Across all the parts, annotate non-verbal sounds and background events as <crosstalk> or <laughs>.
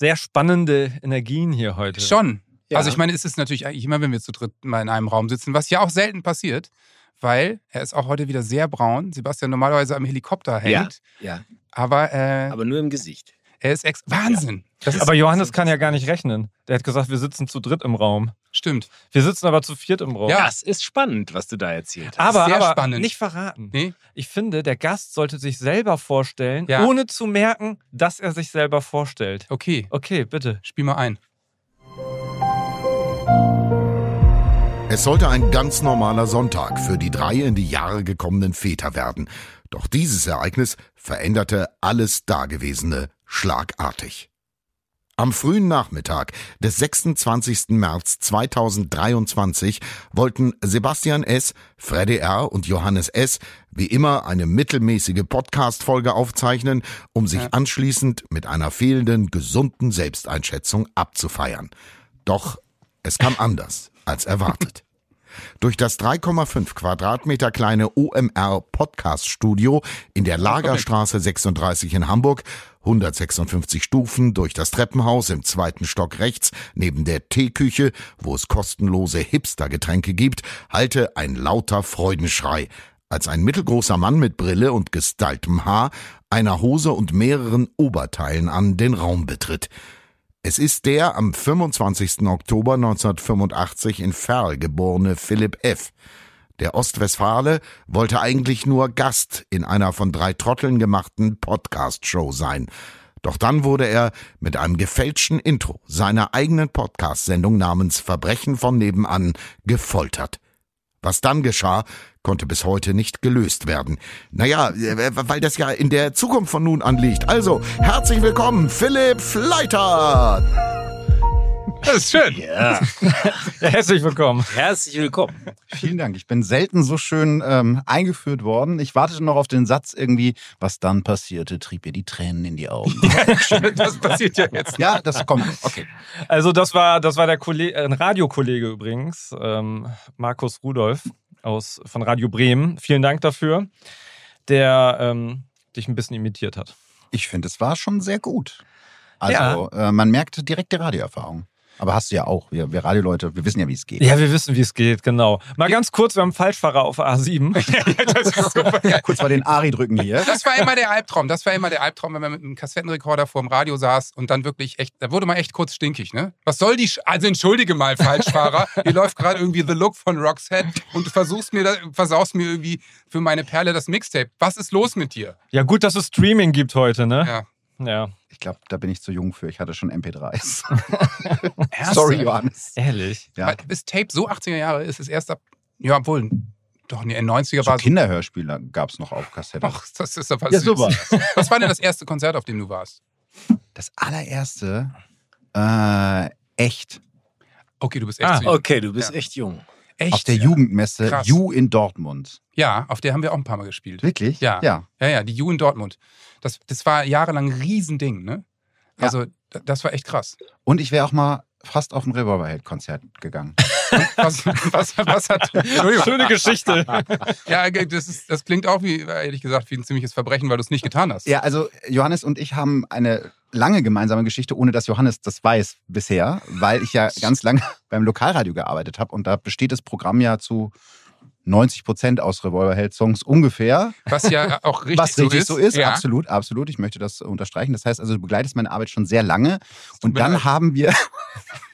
sehr spannende Energien hier heute. Schon. Ja. Also ich meine, es ist natürlich eigentlich immer, wenn wir zu dritt mal in einem Raum sitzen, was ja auch selten passiert, weil er ist auch heute wieder sehr braun. Sebastian normalerweise am Helikopter hängt, Ja, aber, äh, aber nur im Gesicht. er ist ex Wahnsinn. Das ist, Aber Johannes kann ja gar nicht rechnen. Der hat gesagt, wir sitzen zu dritt im Raum. Stimmt. Wir sitzen aber zu viert im Raum. Ja. Das ist spannend, was du da erzählt hast. aber, sehr aber spannend. nicht verraten. Nee? Ich finde, der Gast sollte sich selber vorstellen, Ja. ohne zu merken, dass er sich selber vorstellt. Okay, Okay, bitte. spiel mal ein. Es sollte ein ganz normaler Sonntag für die drei in die Jahre gekommenen Väter werden. Doch dieses Ereignis veränderte alles Dagewesene schlagartig. Am frühen Nachmittag des 26. März 2023 wollten Sebastian S., Freddy R. und Johannes S. wie immer eine mittelmäßige Podcast-Folge aufzeichnen, um sich anschließend mit einer fehlenden gesunden Selbsteinschätzung abzufeiern. Doch es kam anders als erwartet. Durch das 3,5 Quadratmeter kleine OMR Podcast Studio in der Lagerstraße 36 in Hamburg, 156 Stufen durch das Treppenhaus im zweiten Stock rechts neben der Teeküche, wo es kostenlose Hipster-Getränke gibt, hallte ein lauter Freudenschrei, als ein mittelgroßer Mann mit Brille und gestyltem Haar, einer Hose und mehreren Oberteilen an den Raum betritt. Es ist der am 25. Oktober 1985 in Ferl geborene Philipp F. Der Ostwestfale wollte eigentlich nur Gast in einer von drei Trotteln gemachten Podcast-Show sein. Doch dann wurde er mit einem gefälschten Intro seiner eigenen Podcast-Sendung namens Verbrechen von nebenan gefoltert. Was dann geschah, konnte bis heute nicht gelöst werden. Naja, äh, weil das ja in der Zukunft von nun an liegt. Also, herzlich willkommen, Philipp Fleiter! Das ist schön. Ja, Ja, <laughs> herzlich willkommen. herzlich willkommen. Vielen Dank. Ich bin selten so schön ähm, eingeführt worden. Ich wartete noch auf den Satz irgendwie, was dann passierte, trieb ihr die Tränen in die Augen. <laughs> Das passiert ja jetzt. ja, das kommt. Okay. Also das war, das war der Kollege, ein Radiokollege übrigens, ähm, Markus Rudolf aus, von Radio Bremen. Vielen Dank dafür, der ähm, dich ein bisschen imitiert hat. Ich finde, es war schon sehr gut. Also, äh, man merkt direkte Radioerfahrung. Aber hast du ja auch. Wir, wir Radioleute, wir wissen ja, wie es geht. Ja, wir wissen, wie es geht, genau. Mal ganz kurz, wir haben einen Falschfahrer auf A7. <laughs> das ist super. Kurz mal den Ari drücken hier. Das war immer der Albtraum. Das war immer der Albtraum, wenn man mit einem Kassettenrekorder vor dem Radio saß und dann wirklich echt, da wurde man echt kurz stinkig, ne? Was soll die, Sch also entschuldige mal, Falschfahrer. <laughs> Hier läuft gerade irgendwie The Look von Roxette und du versuchst mir, da, versaust mir irgendwie für meine Perle das Mixtape. Was ist los mit dir? Ja, gut, dass es Streaming gibt heute, ne? Ja. Ja. Ich glaube, da bin ich zu jung für. Ich hatte schon MP3s. <laughs> Ernsthaft? Sorry, Johannes. Ehrlich. Ja. Weil Bis Tape so 80er Jahre ist es erst ab, ja, obwohl, doch, nee, in den 90er So war so. Kinderhörspiele gab es noch auf Kassette. Ach, das ist aber Ja, süß. super. <laughs> Was war denn das erste Konzert, auf dem du warst? Das allererste, äh, echt, Okay, du bist echt Ah, jung. Okay, du bist Ja. echt jung. Echt? auf der ja. Jugendmesse Krass. You in Dortmund. Ja, auf der haben wir auch ein paar Mal gespielt. Wirklich? Ja. Ja. Ja, ja, die U in Dortmund. Das, das war jahrelang ein Riesending, ne? Ja. Also, d- das war echt krass. Und ich wäre auch mal fast auf ein Revolverheld-Konzert gegangen. <laughs> Was, was, was hat. Schöne Geschichte. Ja, das, ist, das klingt auch wie, ehrlich gesagt, wie ein ziemliches Verbrechen, weil du es nicht getan hast. Ja, also Johannes und ich haben eine lange gemeinsame Geschichte, ohne dass Johannes das weiß bisher, weil ich ja ganz lange <laughs> beim Lokalradio gearbeitet habe und da besteht das Programm ja zu 90 Prozent aus Revolverheld-Songs ungefähr. Was ja <laughs> auch richtig, was richtig so so ist, Ja. absolut, absolut. Ich möchte das unterstreichen. Das heißt also, du begleitest meine Arbeit schon sehr lange. Und dann haben wir <laughs>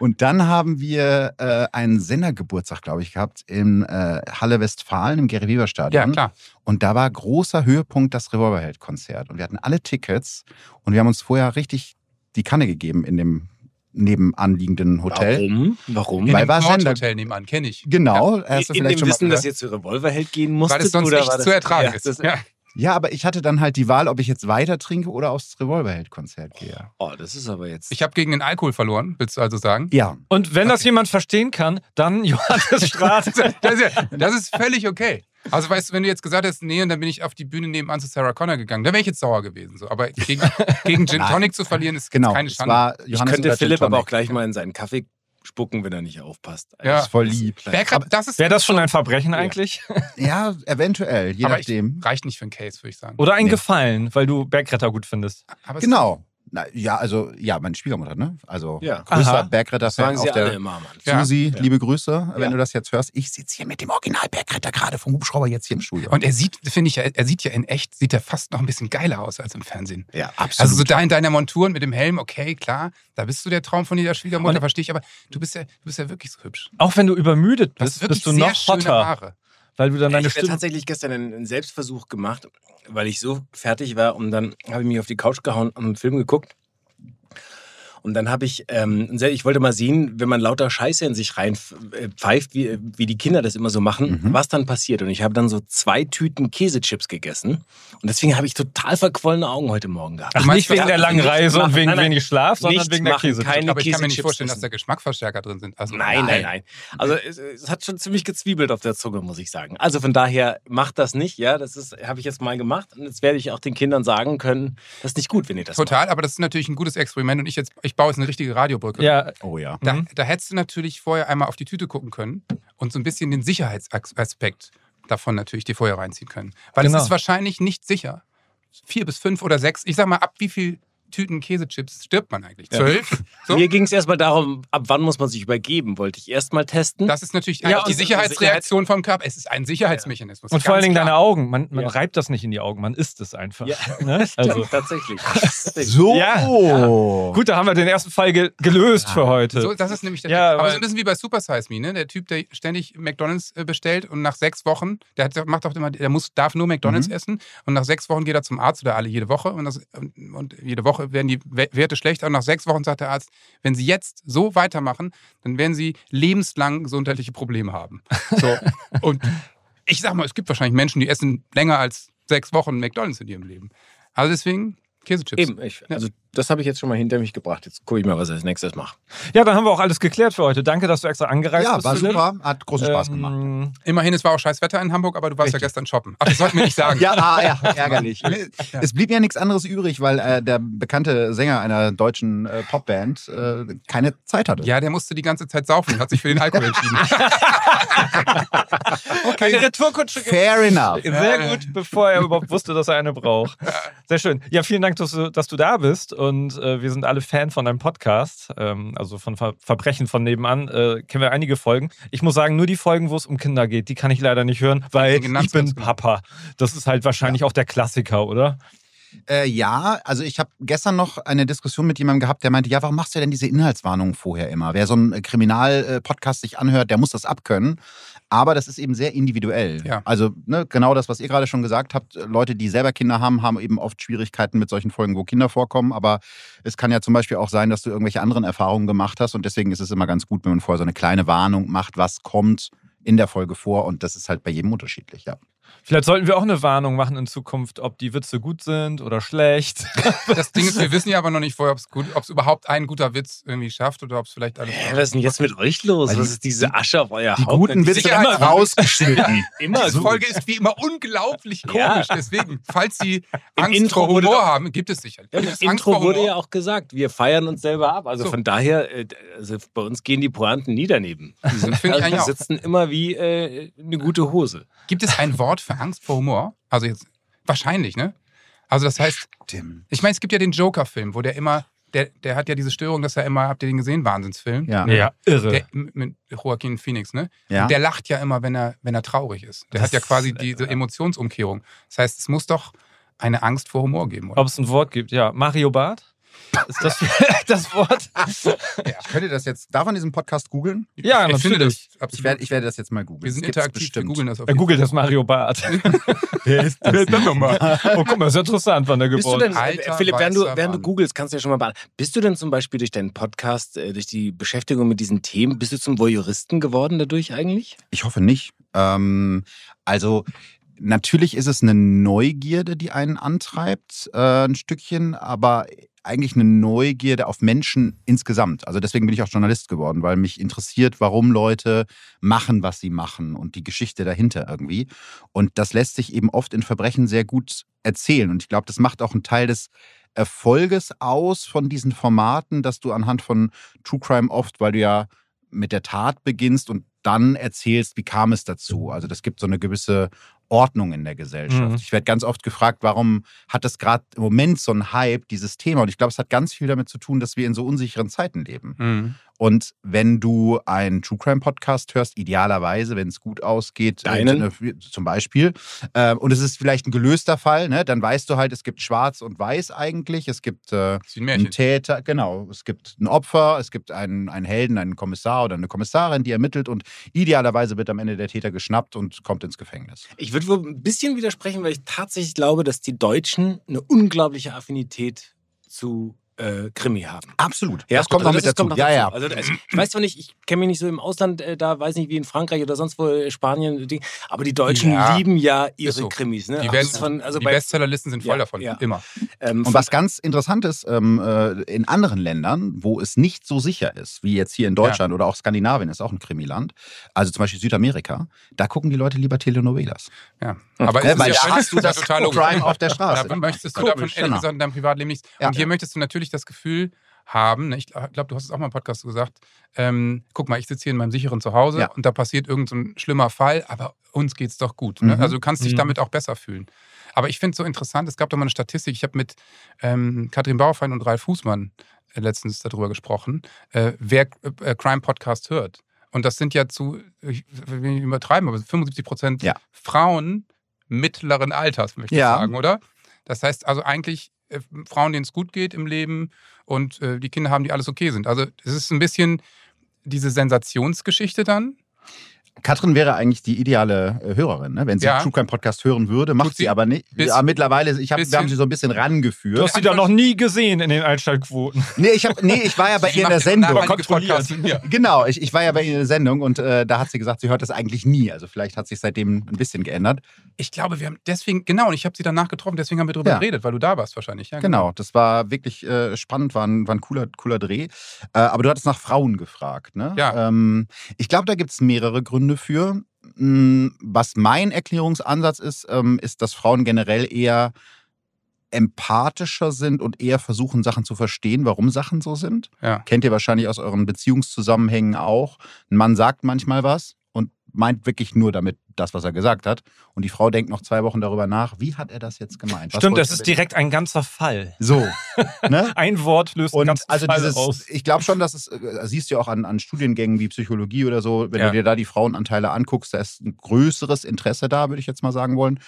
und dann haben wir äh, einen Sendergeburtstag, glaube ich, gehabt in äh, Halle Westfalen im Gary Weber Ja, Stadion. klar. Und da war großer Höhepunkt das Revolverheld-Konzert. Und wir hatten alle Tickets und wir haben uns vorher richtig die Kanne gegeben in dem nebenanliegenden Hotel. Warum? Warum? In Weil war Sender- Nordhotel nebenan, kenne ich. Genau, hast du in vielleicht dem schon mal Wissen, dass ihr zu Revolverheld gehen musstet? Weil es sonst oder nicht war das, zu ertragen ja, ist. Das, ja. Ja, aber ich hatte dann halt die Wahl, ob ich jetzt weiter trinke oder aufs Revolverheld-Konzert gehe. Oh, das ist aber jetzt. Ich habe gegen den Alkohol verloren, willst du also sagen? Ja, Und wenn das jemand verstehen kann, dann <laughs> Johannes Straat. Das ist, ja- das ist völlig okay. Also weißt du, wenn du jetzt gesagt hättest, nee, und dann bin ich auf die Bühne nebenan zu Sarah Connor gegangen, dann wäre ich jetzt sauer gewesen. So. Aber gegen, gegen Gin. <laughs> Tonic zu verlieren, ist genau. keine war ich könnte Philipp aber auch gleich mal in seinen Kaffee spucken, wenn er nicht aufpasst. Ja. Das ist voll lieb. Bergkrab, das ist Wäre das schon ein Verbrechen eigentlich? <laughs> Ja, eventuell, je aber ich, nachdem. reicht nicht für einen Case, würde ich sagen. Oder ein Nee. Gefallen, weil du Bergretter gut findest? Aber Genau. Na, ja, also, ja, meine Schwiegermutter, ne? Also, Ja. größter Aha. Bergretter-Fan Sagen sie auf alle der immer. Susi, Ja. liebe Grüße, wenn Ja. du das jetzt hörst. Ich sitze hier mit dem Original Bergretter gerade vom Hubschrauber jetzt hier im Studio. Und er sieht, finde ich, ja, er sieht ja in echt, sieht er fast noch ein bisschen geiler aus als im Fernsehen. ja, absolut. Also so da in deiner Montur und mit dem Helm, okay, klar, da bist du der Traum von jeder Schwiegermutter, verstehe ich, aber du bist ja, du bist ja wirklich so hübsch. Auch wenn du übermüdet bist, bist du noch schöne hotter, Haare. Weil du dann deine ich habe tatsächlich gestern einen, einen Selbstversuch gemacht, weil ich so fertig war und dann habe ich mich auf die Couch gehauen und einen Film geguckt. Und dann habe ich, ähm, ich wollte mal sehen, wenn man lauter Scheiße in sich rein äh, pfeift, wie, wie die Kinder das immer so machen, Mhm. was dann passiert. Und ich habe dann so zwei Tüten Käsechips gegessen. Und deswegen habe ich total verquollene Augen heute Morgen gehabt. Ach, nicht wegen der langen Reise und wegen Nein, nein. wenig Schlaf, sondern Nicht wegen der machen, Käse. keine Aber ich kann mir nicht Käsechips vorstellen, dass da Geschmacksverstärker drin sind. Also, Nein, nein, nein. Also es, es hat schon ziemlich gezwiebelt auf der Zunge, muss ich sagen. Also von daher macht das nicht, ja. Das ist, habe ich jetzt mal gemacht und jetzt werde ich auch den Kindern sagen können, das ist nicht gut, wenn ihr das Total, aber das ist natürlich ein gutes Experiment und ich jetzt, ich baue jetzt eine richtige Radiobrücke. Ja, oh ja. Da, Mhm. da hättest du natürlich vorher einmal auf die Tüte gucken können und so ein bisschen den Sicherheitsaspekt davon natürlich dir vorher reinziehen können. Weil Genau. es ist wahrscheinlich nicht sicher. Vier bis fünf oder sechs, ich sag mal, ab wie viel Tüten Käsechips stirbt man eigentlich? Ja. Zwölf? <laughs> So? Mir ging es erstmal darum, ab wann muss man sich übergeben, wollte ich erstmal testen. Das ist natürlich Ja, die Sicherheitsreaktion vom Körper. Es ist ein Sicherheitsmechanismus. und vor allen Dingen deine Augen. Man, man Ja. reibt das nicht in die Augen, man isst es einfach. Ja. <laughs> Ne? Also, tatsächlich. <laughs> So. Ja. gut, da haben wir den ersten Fall ge gelöst für heute. So, das ist nämlich der Ja. Aber so ein bisschen wie bei Super Size Me, ne? Der Typ, der ständig McDonalds äh, bestellt und nach sechs Wochen, der hat, macht auch immer, der muss, darf nur McDonalds Mhm. essen und nach sechs Wochen geht er zum Arzt oder alle jede Woche und, das, und, und jede Woche werden die We- Werte schlechter und nach sechs Wochen sagt der Arzt, wenn Sie jetzt so weitermachen, dann werden Sie lebenslang gesundheitliche Probleme haben. <laughs> So. und ich sag mal, es gibt wahrscheinlich Menschen, die essen länger als sechs Wochen McDonalds in ihrem Leben. Also deswegen Käsechips. Eben, ich, also das habe ich jetzt schon mal hinter mich gebracht. Jetzt gucke ich mal, was ich als nächstes mache. Ja, dann haben wir auch alles geklärt für heute. Danke, dass du extra angereist Ja, bist. war Philipp. super. Hat großen Spaß Ähm, gemacht. Immerhin, es war auch scheiß Wetter in Hamburg, aber du warst ja Richtig. gestern shoppen. Ach, das sollten wir nicht sagen. <laughs> Ja, ah, ja, ärgerlich. Es blieb ja nichts anderes übrig, weil äh, der bekannte Sänger einer deutschen äh, Popband äh, keine Zeit hatte. Ja, der musste die ganze Zeit saufen und hat sich für den Alkohol entschieden. <laughs> Eine Retourkutsche Fair enough. Sehr gut, bevor er überhaupt wusste, dass er eine braucht. Sehr schön. Ja, vielen Dank, dass du, dass du da bist. Und äh, wir sind alle Fan von deinem Podcast. Ähm, also von Ver Verbrechen von nebenan. Äh, kennen wir einige Folgen. Ich muss sagen, nur die Folgen, wo es um Kinder geht, die kann ich leider nicht hören, weil ich bin ganz genau. Papa. Das ist halt wahrscheinlich auch der Klassiker, oder? Äh, ja, also ich habe gestern noch eine Diskussion mit jemandem gehabt, der meinte, ja, warum machst du denn diese Inhaltswarnungen vorher immer? Wer so einen Kriminal-Podcast sich anhört, der muss das abkönnen. Aber das ist eben sehr individuell. Ja. Also ne, genau das, was ihr gerade schon gesagt habt. Leute, die selber Kinder haben, haben eben oft Schwierigkeiten mit solchen Folgen, wo Kinder vorkommen. Aber es kann ja zum Beispiel auch sein, dass du irgendwelche anderen Erfahrungen gemacht hast. Und deswegen ist es immer ganz gut, wenn man vorher so eine kleine Warnung macht, was kommt in der Folge vor. Und das ist halt bei jedem unterschiedlich, ja. Vielleicht sollten wir auch eine Warnung machen in Zukunft, ob die Witze gut sind oder schlecht. <laughs> Das Ding ist, wir wissen ja aber noch nicht vorher, ob es gut, ob es überhaupt ein guter Witz irgendwie schafft oder ob es vielleicht alles. Hä, was ist denn jetzt mit euch los? Weil Was die- ist diese Asche auf euer Die Haupt? guten Witze immer rausgeschnitten. <laughs> immer Diese. Folge ist wie immer unglaublich Ja. komisch. Deswegen, falls Sie Angst Intro vor Humor doch- haben, gibt es sicher. Ja, Im Angst Intro wurde ja auch gesagt, wir feiern uns selber ab. Also So. von daher, äh, also bei uns gehen die Pointen nie daneben. Die sind, also, die sitzen immer wie äh, eine gute Hose. Gibt es ein Wort für Angst vor Humor? Also jetzt wahrscheinlich, ne? Also das heißt, Stimmt. ich meine, es gibt ja den Joker-Film, wo der immer, der, der hat ja diese Störung, dass er immer, habt ihr den gesehen, Wahnsinnsfilm? Ja. Ja, irre. Der, mit Joaquin Phoenix, ne? Ja. Und der lacht ja immer, wenn er, wenn er traurig ist. Der Das hat ja quasi diese äh, Emotionsumkehrung. Das heißt, es muss doch eine Angst vor Humor geben, oder? Ob es ein Wort gibt, ja. Mario Bart? Ist das <laughs> das Wort? Ich könnte das jetzt, darf man diesen Podcast googeln? Ja, ich finde natürlich. das. Ich werde, ich werde das jetzt mal googeln. wir sind gibt's interaktiv, wir bestimmt. googeln das auf Er googelt das Mario Bart. <laughs> Wer ist das? Wer ist das nochmal? <laughs> Oh, guck mal, ist interessant, wann der du geboren ist. Alter, Philipp, während du, während du googelst, kannst du ja schon mal beantworten. Bist du denn zum Beispiel durch deinen Podcast, äh, durch die Beschäftigung mit diesen Themen, bist du zum Voyeuristen geworden dadurch eigentlich? Ich hoffe nicht. Ähm, also natürlich ist es eine Neugierde, die einen antreibt, äh, ein Stückchen, aber eigentlich eine Neugierde auf Menschen insgesamt. Also deswegen bin ich auch Journalist geworden, weil mich interessiert, warum Leute machen, was sie machen und die Geschichte dahinter irgendwie. Und das lässt sich eben oft in Verbrechen sehr gut erzählen. Und ich glaube, das macht auch einen Teil des Erfolges aus von diesen Formaten, dass du anhand von True Crime oft, weil du ja mit der Tat beginnst und dann erzählst, wie kam es dazu. Also das gibt so eine gewisse Ordnung in der Gesellschaft. Mhm. Ich werde ganz oft gefragt, warum hat das gerade im Moment so einen Hype, dieses Thema? Und ich glaube, es hat ganz viel damit zu tun, dass wir in so unsicheren Zeiten leben. Mhm. Und wenn du einen True Crime Podcast hörst, idealerweise, wenn es gut ausgeht, Deinen? äh, zum Beispiel, äh, und es ist vielleicht ein gelöster Fall, ne, dann weißt du halt, es gibt Schwarz und Weiß eigentlich, es gibt äh, ein einen Täter, genau, es gibt ein Opfer, es gibt einen, einen Helden, einen Kommissar oder eine Kommissarin, die ermittelt und idealerweise wird am Ende der Täter geschnappt und kommt ins Gefängnis. Ich würde wohl ein bisschen widersprechen, weil ich tatsächlich glaube, dass die Deutschen eine unglaubliche Affinität zu äh, Krimi haben. Absolut. Ja, das kommt also noch mit das dazu. kommt noch ja, dazu. ja. Also, also, ich weiß zwar nicht, ich kenne mich nicht so im Ausland, äh, da weiß nicht wie in Frankreich oder sonst wo, äh, Spanien, die, aber die Deutschen Ja, lieben ja ihre so. Krimis. Ne? Die, Also von- also die bei- Bestsellerlisten sind voll Ja, davon. ja. Immer. ähm, Und was ganz interessant ist, ähm, äh, in anderen Ländern, wo es nicht so sicher ist, wie jetzt hier in Deutschland oder auch Skandinavien ist auch ein Krimiland, also zum Beispiel Südamerika, da gucken die Leute lieber Telenovelas. Ja. Aber Ja, es weil da ja, hast du das total. Crime auf der Straße. Da möchtest du Komisch, davon ehrlich genau. gesagt in deinem Privatleben nichts. Ja. Und hier möchtest du natürlich das Gefühl haben, ne, ich glaube, du hast es auch mal im Podcast gesagt, ähm, guck mal, ich sitze hier in meinem sicheren Zuhause Ja. und da passiert irgend so schlimmer Fall, aber uns geht's doch gut. Ne? Mhm. Also du kannst dich Mhm. damit auch besser fühlen. Aber ich finde es so interessant, es gab doch mal eine Statistik, ich habe mit ähm, Katrin Bauerfein und Ralf Fußmann äh, letztens darüber gesprochen, äh, wer äh, Crime Podcast hört. Und das sind ja zu, ich will nicht übertreiben, aber 75 Prozent Ja. Frauen mittleren Alters, möchte Ja. ich sagen, oder? Das heißt also eigentlich äh, Frauen, denen es gut geht im Leben und äh, die Kinder haben, die alles okay sind. Also es ist ein bisschen diese Sensationsgeschichte dann. Katrin wäre eigentlich die ideale äh, Hörerin, ne? wenn sie Ja. True Crime Podcast hören würde, macht Tut sie, sie? aber nicht. Bisschen- ja, mittlerweile, ich hab, wir haben sie so ein bisschen Du rangeführt. hast sie doch noch nie gesehen in den Einschaltquoten. Nee, ich, hab, nee, ich war ja bei Sie ihr in der Sendung. Kontrolliert. Podcast in mir. Genau, ich, ich war ja bei ihr in der Sendung und äh, da hat sie gesagt, sie hört das eigentlich nie. Also vielleicht hat sich seitdem ein bisschen geändert. Ich glaube, wir haben deswegen, genau, und ich habe sie danach getroffen, deswegen haben wir darüber Ja. geredet, weil du da warst wahrscheinlich. Ja, Genau, das war wirklich äh, spannend, war ein, war ein cooler, cooler Dreh. Äh, aber du hattest nach Frauen gefragt, ne? Ja. Ähm, ich glaube, da gibt es mehrere Gründe für. Mm, Was mein Erklärungsansatz ist, ähm, ist, dass Frauen generell eher empathischer sind und eher versuchen, Sachen zu verstehen, warum Sachen so sind. Ja. Kennt ihr wahrscheinlich aus euren Beziehungszusammenhängen auch. Ein Mann sagt manchmal was und meint wirklich nur damit das, was er gesagt hat. Und die Frau denkt noch zwei Wochen darüber nach, wie hat er das jetzt gemeint? Was Stimmt, das ist direkt ein ganzer Fall. So. ne? <laughs> Ein Wort löst einen Und ganzen also Fall dieses, aus. ich glaube schon, dass es, äh, siehst du ja auch an, an Studiengängen wie Psychologie oder so, wenn Ja. du dir da die Frauenanteile anguckst, da ist ein größeres Interesse da, würde ich jetzt mal sagen wollen.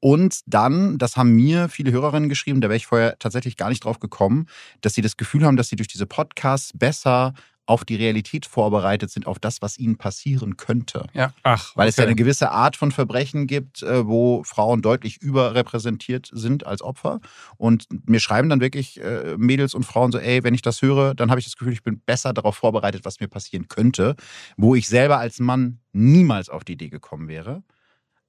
Und dann, das haben mir viele Hörerinnen geschrieben, da wäre ich vorher tatsächlich gar nicht drauf gekommen, dass sie das Gefühl haben, dass sie durch diese Podcasts besser auf die Realität vorbereitet sind, auf das, was ihnen passieren könnte. Ach, Weil es ja okay. eine gewisse Art von Verbrechen gibt, äh, wo Frauen deutlich überrepräsentiert sind als Opfer. Und mir schreiben dann wirklich äh, Mädels und Frauen so, ey, wenn ich das höre, dann habe ich das Gefühl, ich bin besser darauf vorbereitet, was mir passieren könnte, wo ich selber als Mann niemals auf die Idee gekommen wäre,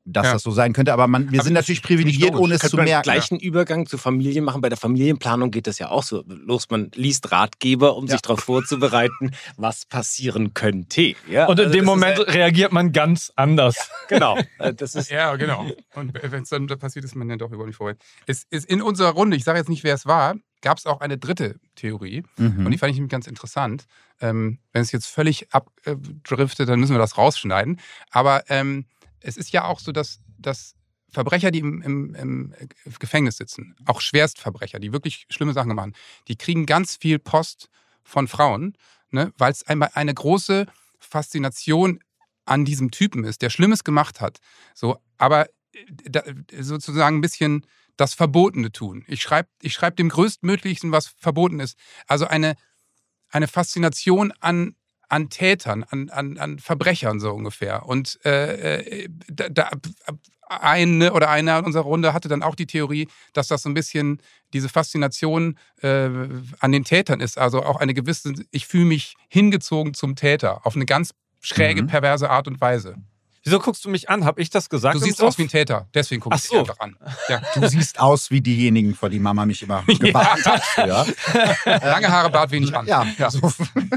dass Ja. das so sein könnte. Aber man, wir Aber sind natürlich privilegiert, ohne es zu merken. gleich einen Übergang zur Familie machen. Bei der Familienplanung geht das ja auch so los. Man liest Ratgeber, um Ja. sich darauf vorzubereiten, was passieren könnte. Ja, Und in also dem das ist, Moment reagiert man ganz anders. Genau. Äh, Das ist Ja, genau. Und wenn es dann passiert, ist man dann doch überhaupt nicht vorbereitet. Es ist in unserer Runde, ich sage jetzt nicht, wer es war, gab es auch eine dritte Theorie. Mhm. Und die fand ich nämlich ganz interessant. Ähm, wenn es jetzt völlig abdriftet, dann müssen wir das rausschneiden. Aber ähm, es ist ja auch so, dass, dass Verbrecher, die im, im, im Gefängnis sitzen, auch Schwerstverbrecher, die wirklich schlimme Sachen machen, die kriegen ganz viel Post von Frauen, ne, weil es einmal eine große Faszination an diesem Typen ist, der Schlimmes gemacht hat. So, aber äh, da, sozusagen ein bisschen das Verbotene tun. Ich schreibe ich schreib dem Größtmöglichsten, was verboten ist. Also eine, eine Faszination an, an Tätern, an, an, an Verbrechern so ungefähr. Und äh, äh, da, da, eine oder einer in unserer Runde hatte dann auch die Theorie, dass das so ein bisschen diese Faszination äh, an den Tätern ist. Also auch eine gewisse, ich fühle mich hingezogen zum Täter auf eine ganz schräge, Mhm. perverse Art und Weise. Wieso guckst du mich an? Hab ich das gesagt? Du siehst aus wie ein Täter, deswegen gucke Ach ich dich so. einfach an. Ja. Du siehst aus wie diejenigen, vor die Mama mich immer <laughs> gewarnt hat. früher. Lange Haare, Bart, wenig an. Ja, so.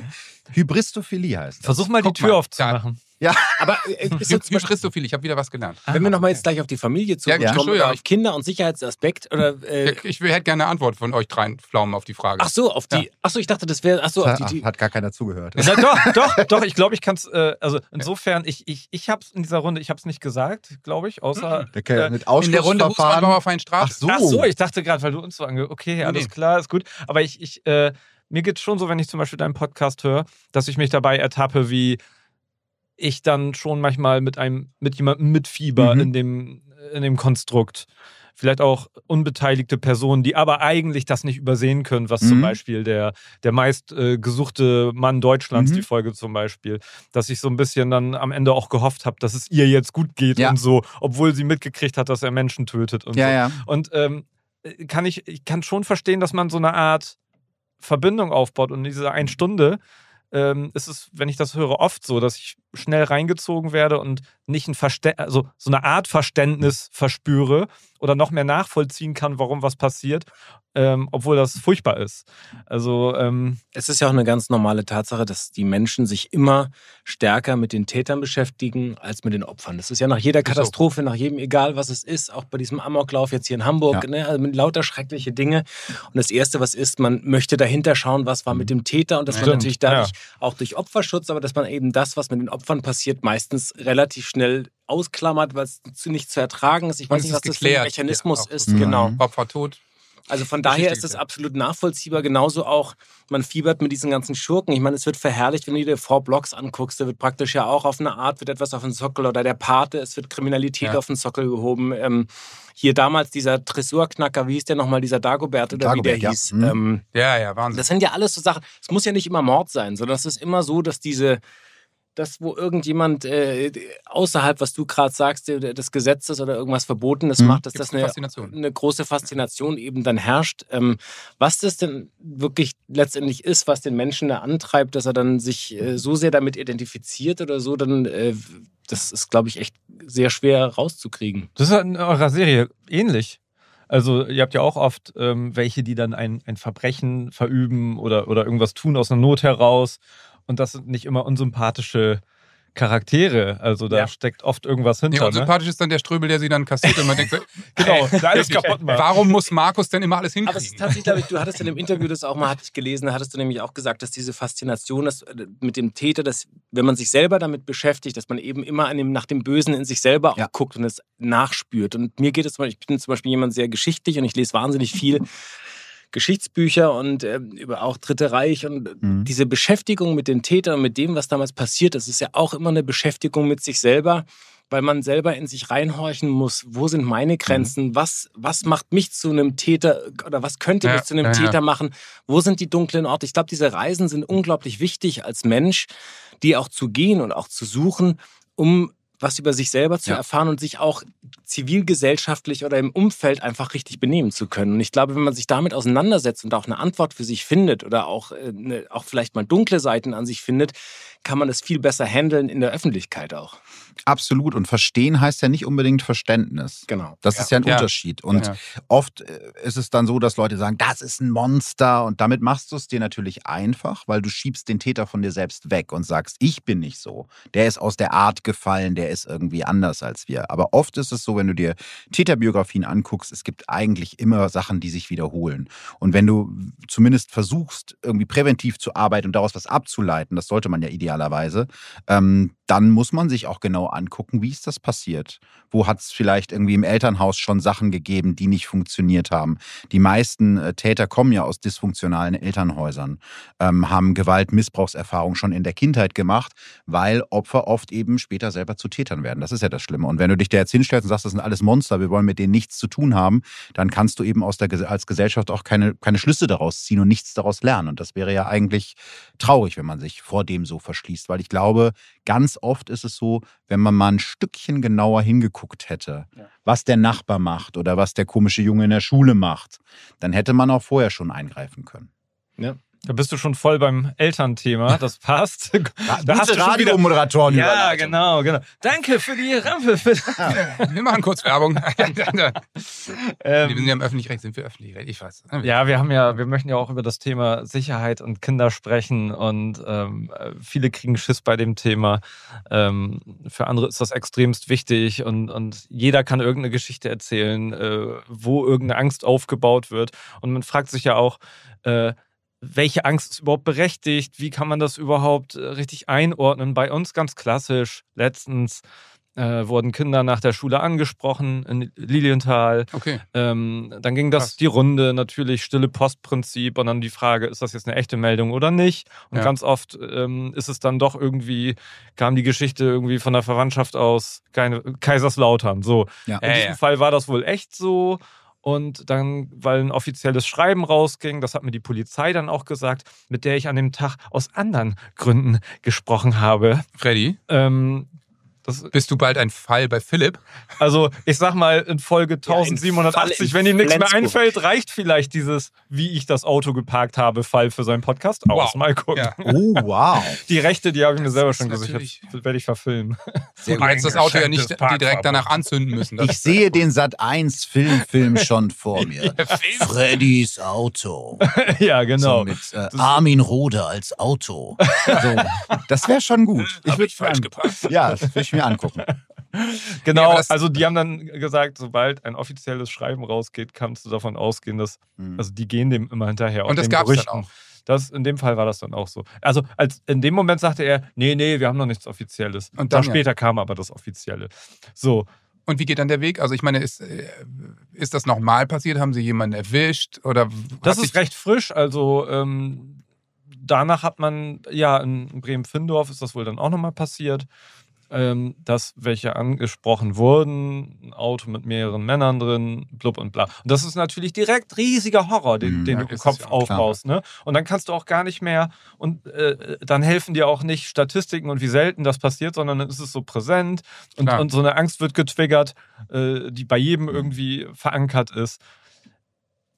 <laughs> Hybristophilie heißt das. Versuch mal Guck die Tür mal, aufzumachen. Ja. Aber äh, <laughs> ist jetzt zum Beispiel, Christophil, ich habe wieder was gelernt. wenn wir nochmal jetzt gleich auf die Familie Ja, zurückkommen, Entschuldigung, oder auf Kinder und Sicherheitsaspekt oder äh, Ich hätte gerne eine Antwort von euch dreien Pflaumen auf die Frage. ach so, auf die, Ja. ach so, ich dachte, das wäre, ach so, auf die, die hat gar keiner zugehört. Na, doch, <laughs> doch, doch, ich glaube, ich kann es, äh, also insofern, ich, ich, ich habe es in dieser Runde, ich habe es nicht gesagt, glaube ich, außer. Okay, äh, mit In der Runde muss man auf einen Strafe. Ach so. Ach so, ich dachte gerade, weil du uns so ange... Okay, alles nee. klar, ist gut. Aber ich, ich äh, mir geht schon so, wenn ich zum Beispiel deinen Podcast höre, dass ich mich dabei ertappe, wie ich dann schon manchmal mit einem, mit jemandem mitfieber Mhm. in dem, in dem Konstrukt. Vielleicht auch unbeteiligte Personen, die aber eigentlich das nicht übersehen können, was zum Mhm. Beispiel der, der meist äh, gesuchte Mann Deutschlands, Mhm. die Folge zum Beispiel, dass ich so ein bisschen dann am Ende auch gehofft habe, dass es ihr jetzt gut geht Ja. und so, obwohl sie mitgekriegt hat, dass er Menschen tötet und Ja, so. ja. Und ähm, kann ich, ich kann schon verstehen, dass man so eine Art Verbindung aufbaut. Und in dieser einen Stunde ähm, ist es, wenn ich das höre, oft so, dass ich schnell reingezogen werde und nicht ein Verstä also so eine Art Verständnis verspüre oder noch mehr nachvollziehen kann, warum was passiert, ähm, obwohl das furchtbar ist. Also ähm, Es ist ja auch eine ganz normale Tatsache, dass die Menschen sich immer stärker mit den Tätern beschäftigen als mit den Opfern. Das ist ja nach jeder. Katastrophe, nach jedem, egal was es ist, auch bei diesem Amoklauf jetzt hier in Hamburg, Ja. ne, also mit lauter schreckliche Dinge. Und das Erste, was ist, man möchte dahinter schauen, was war mit dem Täter und das Ja, wird stimmt, natürlich dadurch auch durch Opferschutz, aber dass man eben das, was mit den Opfern passiert, meistens relativ schnell ausklammert, weil es zu nicht zu ertragen ist. Ich weiß nicht, was das für ein Mechanismus ja, ist, Mhm. genau. Opfer tot. Also von daher ist es geklärt. absolut nachvollziehbar. Genauso auch, man fiebert mit diesen ganzen Schurken. Ich meine, es wird verherrlicht, wenn du dir Four Blocks anguckst. Da wird praktisch ja auch auf eine Art, wird etwas auf den Sockel oder der Pate, es wird Kriminalität Ja. auf den Sockel gehoben. Ähm, hier damals dieser Tresorknacker, wie hieß der nochmal, dieser Dagobert oder wie der Dagobert, ja. hieß. Mhm. Ähm, Ja, ja, Wahnsinn. das sind ja alles so Sachen. Es muss ja nicht immer Mord sein, sondern es ist immer so, dass diese, das, wo irgendjemand äh, außerhalb, was du gerade sagst, der- des Gesetzes oder irgendwas Verbotenes Mhm. macht, dass Gibt's das eine eine, große Faszination eben dann herrscht. Ähm, was das denn wirklich letztendlich ist, was den Menschen da antreibt, dass er dann sich äh, so sehr damit identifiziert oder so, dann äh, das ist, glaube ich, echt sehr schwer rauszukriegen. Das ist in eurer Serie ähnlich. Also ihr habt ja auch oft ähm, welche, die dann ein, ein Verbrechen verüben oder, oder irgendwas tun aus einer Not heraus. Und das sind nicht immer unsympathische Charaktere. Also da Ja. steckt oft irgendwas hinter. ne? unsympathisch ist dann der Ströbel, der sie dann kassiert und man denkt, <laughs> Genau, der alles kaputt macht. Warum muss Markus denn immer alles Aber es ist hinkriegen? tatsächlich, glaube ich, du hattest in dem Interview das auch mal, hatte ich gelesen, da hattest du nämlich auch gesagt, dass diese Faszination dass, äh, mit dem Täter, dass wenn man sich selber damit beschäftigt, dass man eben immer an dem, nach dem Bösen in sich selber auch Ja. guckt und es nachspürt. Und mir geht es zum Beispiel, ich bin zum Beispiel jemand sehr geschichtlich und ich lese wahnsinnig viel Geschichtsbücher und ähm, über auch Dritte Reich und Mhm. diese Beschäftigung mit den Tätern und mit dem, was damals passiert ist, ist ja auch immer eine Beschäftigung mit sich selber, weil man selber in sich reinhorchen muss, wo sind meine Grenzen, was, was macht mich zu einem Täter oder was könnte Ja, mich zu einem ja, ja. Täter machen, wo sind die dunklen Orte. Ich glaube, diese Reisen sind unglaublich wichtig als Mensch, die auch zu gehen und auch zu suchen, um was über sich selber zu Ja. erfahren und sich auch zivilgesellschaftlich oder im Umfeld einfach richtig benehmen zu können. Und ich glaube, wenn man sich damit auseinandersetzt und auch eine Antwort für sich findet oder auch, äh, eine, auch vielleicht mal dunkle Seiten an sich findet, kann man es viel besser handeln in der Öffentlichkeit auch. Absolut. Und verstehen heißt ja nicht unbedingt Verständnis. Genau. Das Ja. ist ja ein Ja. Unterschied. Und Ja. oft äh, ist es dann so, dass Leute sagen, das ist ein Monster. Und damit machst du es dir natürlich einfach, weil du schiebst den Täter von dir selbst weg und sagst, ich bin nicht so. Der ist aus der Art gefallen, der ist irgendwie anders als wir. Aber oft ist es so, wenn du dir Täterbiografien anguckst, es gibt eigentlich immer Sachen, die sich wiederholen. Und wenn du zumindest versuchst, irgendwie präventiv zu arbeiten und daraus was abzuleiten, das sollte man ja idealerweise, ähm, dann muss man sich auch genau angucken, wie ist das passiert? Wo hat es vielleicht irgendwie im Elternhaus schon Sachen gegeben, die nicht funktioniert haben? Die meisten äh, Täter kommen ja aus dysfunktionalen Elternhäusern, ähm, haben Gewalt, Missbrauchserfahrung schon in der Kindheit gemacht, weil Opfer oft eben später selber zu Tätern werden. Das ist ja das Schlimme. Und wenn du dich da jetzt hinstellst und sagst, das sind alles Monster, wir wollen mit denen nichts zu tun haben, dann kannst du eben aus der, als Gesellschaft auch keine, keine Schlüsse daraus ziehen und nichts daraus lernen. Und das wäre ja eigentlich traurig, wenn man sich vor dem so verschließt, weil ich glaube, ganz oft ist es so, wenn man mal ein Stückchen genauer hingeguckt hätte, Ja. was der Nachbar macht oder was der komische Junge in der Schule macht, dann hätte man auch vorher schon eingreifen können. Da bist du schon voll beim Elternthema. Das passt. Ja, <laughs> Da hast du wieder- Radiomoderatoren Ja, genau, genau. Danke für die Rampe. <laughs> Für, Wir machen kurz Werbung. <laughs> wir ähm, sind ja im Öffentlich-Recht, sind wir öffentlich-recht? Ich weiß. Ja, wir haben ja, wir möchten ja auch über das Thema Sicherheit und Kinder sprechen und ähm, äh, viele kriegen Schiss bei dem Thema. Ähm, für andere ist das extremst wichtig und, und jeder kann irgendeine Geschichte erzählen, äh, wo irgendeine Angst aufgebaut wird. Und man fragt sich ja auch, äh, welche Angst ist überhaupt berechtigt? Wie kann man das überhaupt äh, richtig einordnen? Bei uns ganz klassisch. Letztens äh, wurden Kinder nach der Schule angesprochen in Lilienthal. Okay. Ähm, dann ging das Krass. die Runde, natürlich stille Postprinzip und dann die Frage, ist das jetzt eine echte Meldung oder nicht? Und Ja. ganz oft ähm, ist es dann doch irgendwie, kam die Geschichte irgendwie von der Verwandtschaft aus keine, Kaiserslautern. So. Ja. In Ja, diesem. Fall war das wohl echt so. Und dann, weil ein offizielles Schreiben rausging, das hat mir die Polizei dann auch gesagt, mit der ich an dem Tag aus anderen Gründen gesprochen habe. Freddy, Ähm, das, bist du bald ein Fall bei Philipp? also ich sag mal, in Folge Ja, in 1780, Fall in wenn ihm nichts mehr einfällt, reicht vielleicht dieses, wie ich das Auto geparkt habe, Fall für seinen Podcast aus. Wow. Mal gucken. Ja. Oh, wow. Die Rechte, die habe ich mir Das selber schon gesichert. werde ich verfilmen. Du hättest das Auto ja nicht direkt danach anzünden müssen. Ich sehe den Sat 1 Filmfilm <laughs> schon vor mir. Freddys Auto. <laughs> ja, genau. So mit äh, Armin Rode als Auto. So, <laughs> das wäre schon gut. Ich falsch an- gepasst. Ja, würde ich mir angucken. <laughs> Genau, das- also die haben dann gesagt, sobald ein offizielles Schreiben rausgeht, kannst du davon ausgehen, dass, Mhm. also die gehen dem immer hinterher. Und das gab es dann auch. Das, in dem Fall war das dann auch so. Also als in dem Moment sagte er, nee, nee, wir haben noch nichts Offizielles. Und dann dann ja. später kam aber das Offizielle. So, Und wie geht dann der Weg? Also ich meine, ist, äh, ist das nochmal passiert? Haben Sie jemanden erwischt? Oder Das ist recht frisch. Also ähm, danach hat man, ja, in Bremen-Findorf ist das wohl dann auch nochmal passiert, ähm, dass welche angesprochen wurden, ein Auto mit mehreren Männern drin, blub und bla. Und das ist natürlich direkt riesiger Horror, den, Mhm. den Ja, du im Kopf ja klar. aufbaust. Ne? Und dann kannst du auch gar nicht mehr, und äh, dann helfen dir auch nicht Statistiken und wie selten das passiert, sondern dann ist es so präsent und, und so eine Angst wird getriggert, äh, die bei jedem irgendwie verankert ist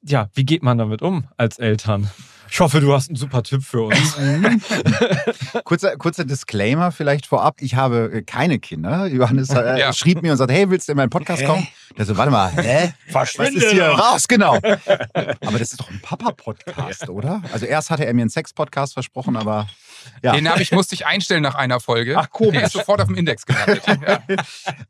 ja, wie geht man damit um als Eltern? Ich hoffe, du hast einen super Tipp für uns. <laughs> Kurzer, kurzer Disclaimer vielleicht vorab. Ich habe keine Kinder. Johannes äh, Ja. schrieb mir und sagte, hey, willst du in meinen Podcast kommen? Der so, warte mal, hä? Was Verschwinde ist hier doch. raus? Genau. Aber das ist doch ein Papa-Podcast, oder? Also erst hatte er mir einen Sex-Podcast versprochen, aber ja. Den habe ich, musste ich einstellen nach einer Folge. Ach, komisch. Der ist sofort auf dem Index gelandet. <laughs>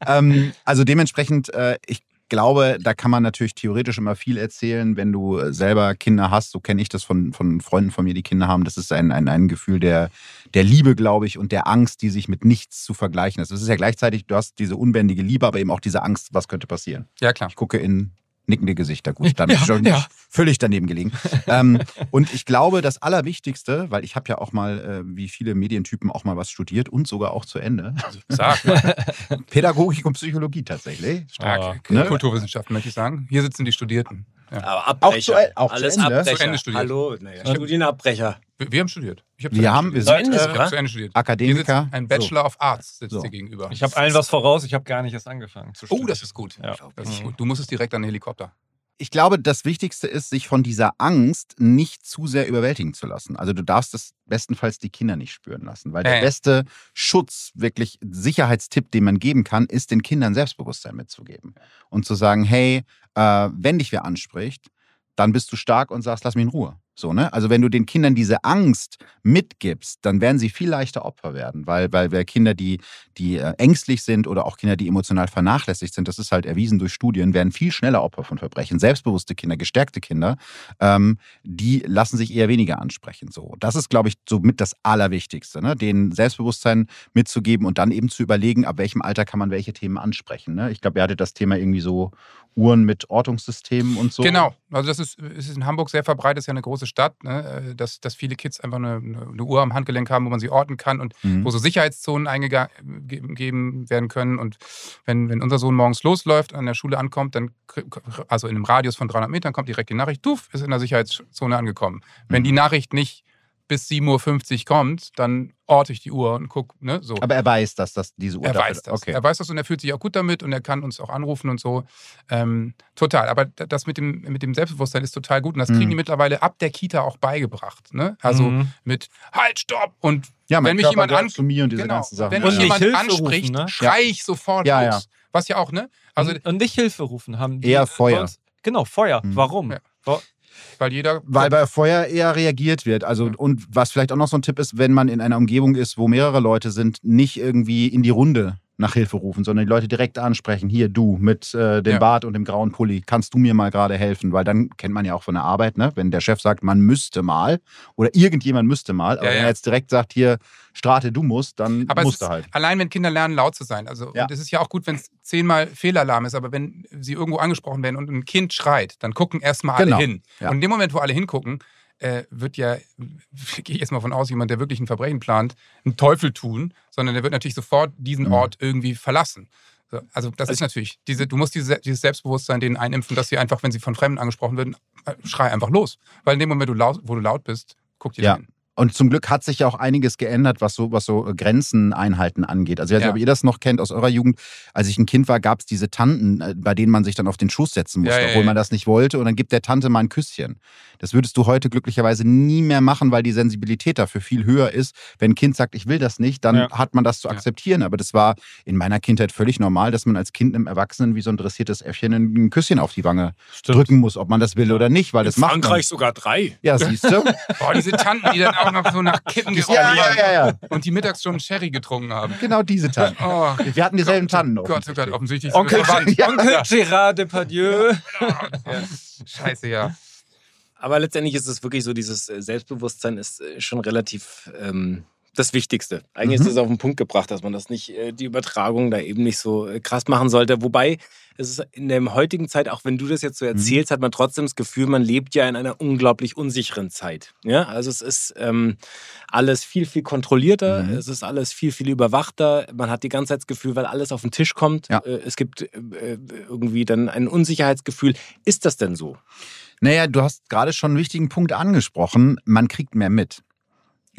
Ja. ähm, also dementsprechend, äh, ich glaube, da kann man natürlich theoretisch immer viel erzählen, wenn du äh, selber Kinder hast. So kenne ich das von, von Freunden von mir, die Kinder haben. Das ist ein, ein, ein Gefühl der, der Liebe, glaube ich, und der Angst, die sich mit nichts zu vergleichen ist. Das ist ja gleichzeitig, du hast diese unbändige Liebe, aber eben auch diese Angst, was könnte passieren. ja, klar. Ich gucke in nickende Gesichter. Gut, dann Ja, schon ja. völlig daneben gelegen. ähm, und ich glaube, das Allerwichtigste, weil ich habe ja auch mal, äh, wie viele Medientypen, auch mal was studiert und sogar auch zu Ende. Sag mal. Pädagogik und Psychologie tatsächlich. Stark. Ne? Kulturwissenschaften, möchte ich sagen. Hier sitzen die Studierten. Ja. Aber Abbrecher. Auch zu- auch zu Alles Ende? Abbrecher. Zu Ende studiert. Hallo, naja, Studienabbrecher. Wir, wir haben studiert. Ich hab zu Wir haben- wir sind, Ich äh, zu Ende studiert. Akademiker. Ein Bachelor of Arts sitzt So. dir gegenüber. Ich habe allen was voraus, ich habe gar nicht erst angefangen zu Oh, studieren. das ist gut. Ja. Das ist gut. Du musstest direkt an den Helikopter. Ich glaube, das Wichtigste ist, sich von dieser Angst nicht zu sehr überwältigen zu lassen. Also du darfst es bestenfalls die Kinder nicht spüren lassen, weil der Äh. beste Schutz, wirklich Sicherheitstipp, den man geben kann, ist den Kindern Selbstbewusstsein mitzugeben und zu sagen, hey, äh, wenn dich wer anspricht, dann bist du stark und sagst, lass mich in Ruhe. So, ne? Also wenn du den Kindern diese Angst mitgibst, dann werden sie viel leichter Opfer werden, weil, weil, weil Kinder, die, die äh, ängstlich sind oder auch Kinder, die emotional vernachlässigt sind, das ist halt erwiesen durch Studien, werden viel schneller Opfer von Verbrechen. Selbstbewusste Kinder, gestärkte Kinder, ähm, die lassen sich eher weniger ansprechen. So, das ist, glaube ich, somit das Allerwichtigste, ne? denen Selbstbewusstsein mitzugeben und dann eben zu überlegen, ab welchem Alter kann man welche Themen ansprechen. Ne? Ich glaube, ihr hattet das Thema irgendwie so Uhren mit Ortungssystemen und so. Genau. Also das ist, ist in Hamburg sehr verbreitet, ist ja eine große Stadt, ne? dass, dass viele Kids einfach eine, eine Uhr am Handgelenk haben, wo man sie orten kann und Mhm. wo so Sicherheitszonen eingegeben werden können. Und wenn, wenn unser Sohn morgens losläuft, an der Schule ankommt, dann, also in einem Radius von 300 Metern, kommt direkt die Nachricht, tuff, ist in der Sicherheitszone angekommen. Wenn Mhm. die Nachricht nicht bis 7.50 Uhr kommt, dann orte ich die Uhr und gucke, ne, so. Aber er weiß, dass das diese Uhr Er dafür- weiß das. Okay. Er weiß das und er fühlt sich auch gut damit und er kann uns auch anrufen und so. Ähm, total. Aber das mit dem, mit dem Selbstbewusstsein ist total gut und das kriegen Mhm. die mittlerweile ab der Kita auch beigebracht. Ne? Also Mhm. mit Halt, Stopp! Und ja, wenn mich Körper jemand gehört an- zu mir und diese genau, ganzen Sachen. wenn Und mich nicht jemand Hilfe anspricht, rufen, ne? schrei ich sofort Ja, los. Was ja auch, ne? Also, und, und nicht Hilfe rufen haben. Die Eher Feuer. uns- Genau, Feuer. Mhm. Warum? Ja. Weil jeder. Weil bei Feuer eher reagiert wird. Also, und was vielleicht auch noch so ein Tipp ist, wenn man in einer Umgebung ist, wo mehrere Leute sind, nicht irgendwie in die Runde nach Hilfe rufen, sondern die Leute direkt ansprechen. Hier, du mit äh, dem Ja. Bart und dem grauen Pulli, kannst du mir mal gerade helfen? Weil dann kennt man ja auch von der Arbeit, ne? wenn der Chef sagt, man müsste mal oder irgendjemand müsste mal, aber Ja, wenn er jetzt direkt sagt, hier, Strate, du musst, dann Aber musst du halt. allein wenn Kinder lernen, laut zu sein. Also, Ja. und es ist ja auch gut, wenn es zehnmal Fehlalarm ist, aber wenn sie irgendwo angesprochen werden und ein Kind schreit, dann gucken erstmal alle Genau. hin. Ja. Und in dem Moment, wo alle hingucken, äh, wird ja, <laughs> gehe ich erstmal von aus, jemand, der wirklich ein Verbrechen plant, einen Teufel tun, sondern der wird natürlich sofort diesen Mhm. Ort irgendwie verlassen. So, also das ist natürlich, diese, du musst diese, dieses Selbstbewusstsein denen einimpfen, dass sie einfach, wenn sie von Fremden angesprochen werden, äh, schrei einfach los. Weil in dem Moment, wo du laut, wo du laut bist, guck dir Ja. hin. Und zum Glück hat sich ja auch einiges geändert, was so, was so Grenzen einhalten angeht. Also ich weiß nicht, Ja. ob ihr das noch kennt aus eurer Jugend. Als ich ein Kind war, gab es diese Tanten, äh, bei denen man sich dann auf den Schoß setzen musste, Ja, ja, obwohl man das nicht wollte. Und dann gibt der Tante mal ein Küsschen. Das würdest du heute glücklicherweise nie mehr machen, weil die Sensibilität dafür viel höher ist. Wenn ein Kind sagt, ich will das nicht, dann hat man das zu akzeptieren. Aber das war in meiner Kindheit völlig normal, dass man als Kind einem Erwachsenen wie so ein dressiertes Äffchen ein Küsschen auf die Wange Stimmt. drücken muss, ob man das will oder nicht, weil In das macht man. Frankreich sogar drei. Ja, siehst du? <laughs> Boah, diese Tanten, die dann auch <laughs> noch so nach Kippen ja, ja, ja, ja. und die mittags schon Sherry getrunken haben. Genau diese Tanten. Oh, Wir hatten dieselben Tannen. Gott, oh Gott, offensichtlich. Onkel, verwandt. Onkel Gérard Depardieu. Ja. Scheiße, ja. Aber letztendlich ist es wirklich so, dieses äh, Selbstbewusstsein ist äh, schon relativ ähm, das Wichtigste. Eigentlich Mhm. ist es auf den Punkt gebracht, dass man das nicht, äh, die Übertragung da eben nicht so krass machen sollte. Wobei es ist in der heutigen Zeit, auch wenn du das jetzt so erzählst, hat man trotzdem das Gefühl, man lebt ja in einer unglaublich unsicheren Zeit. Ja, also es ist ähm, alles viel, viel kontrollierter, Mhm. es ist alles viel, viel überwachter. Man hat die ganze Zeit das Gefühl, weil alles auf den Tisch kommt, Ja. äh, es gibt äh, irgendwie dann ein Unsicherheitsgefühl. Ist das denn so? Naja, du hast gerade schon einen wichtigen Punkt angesprochen. Man kriegt mehr mit.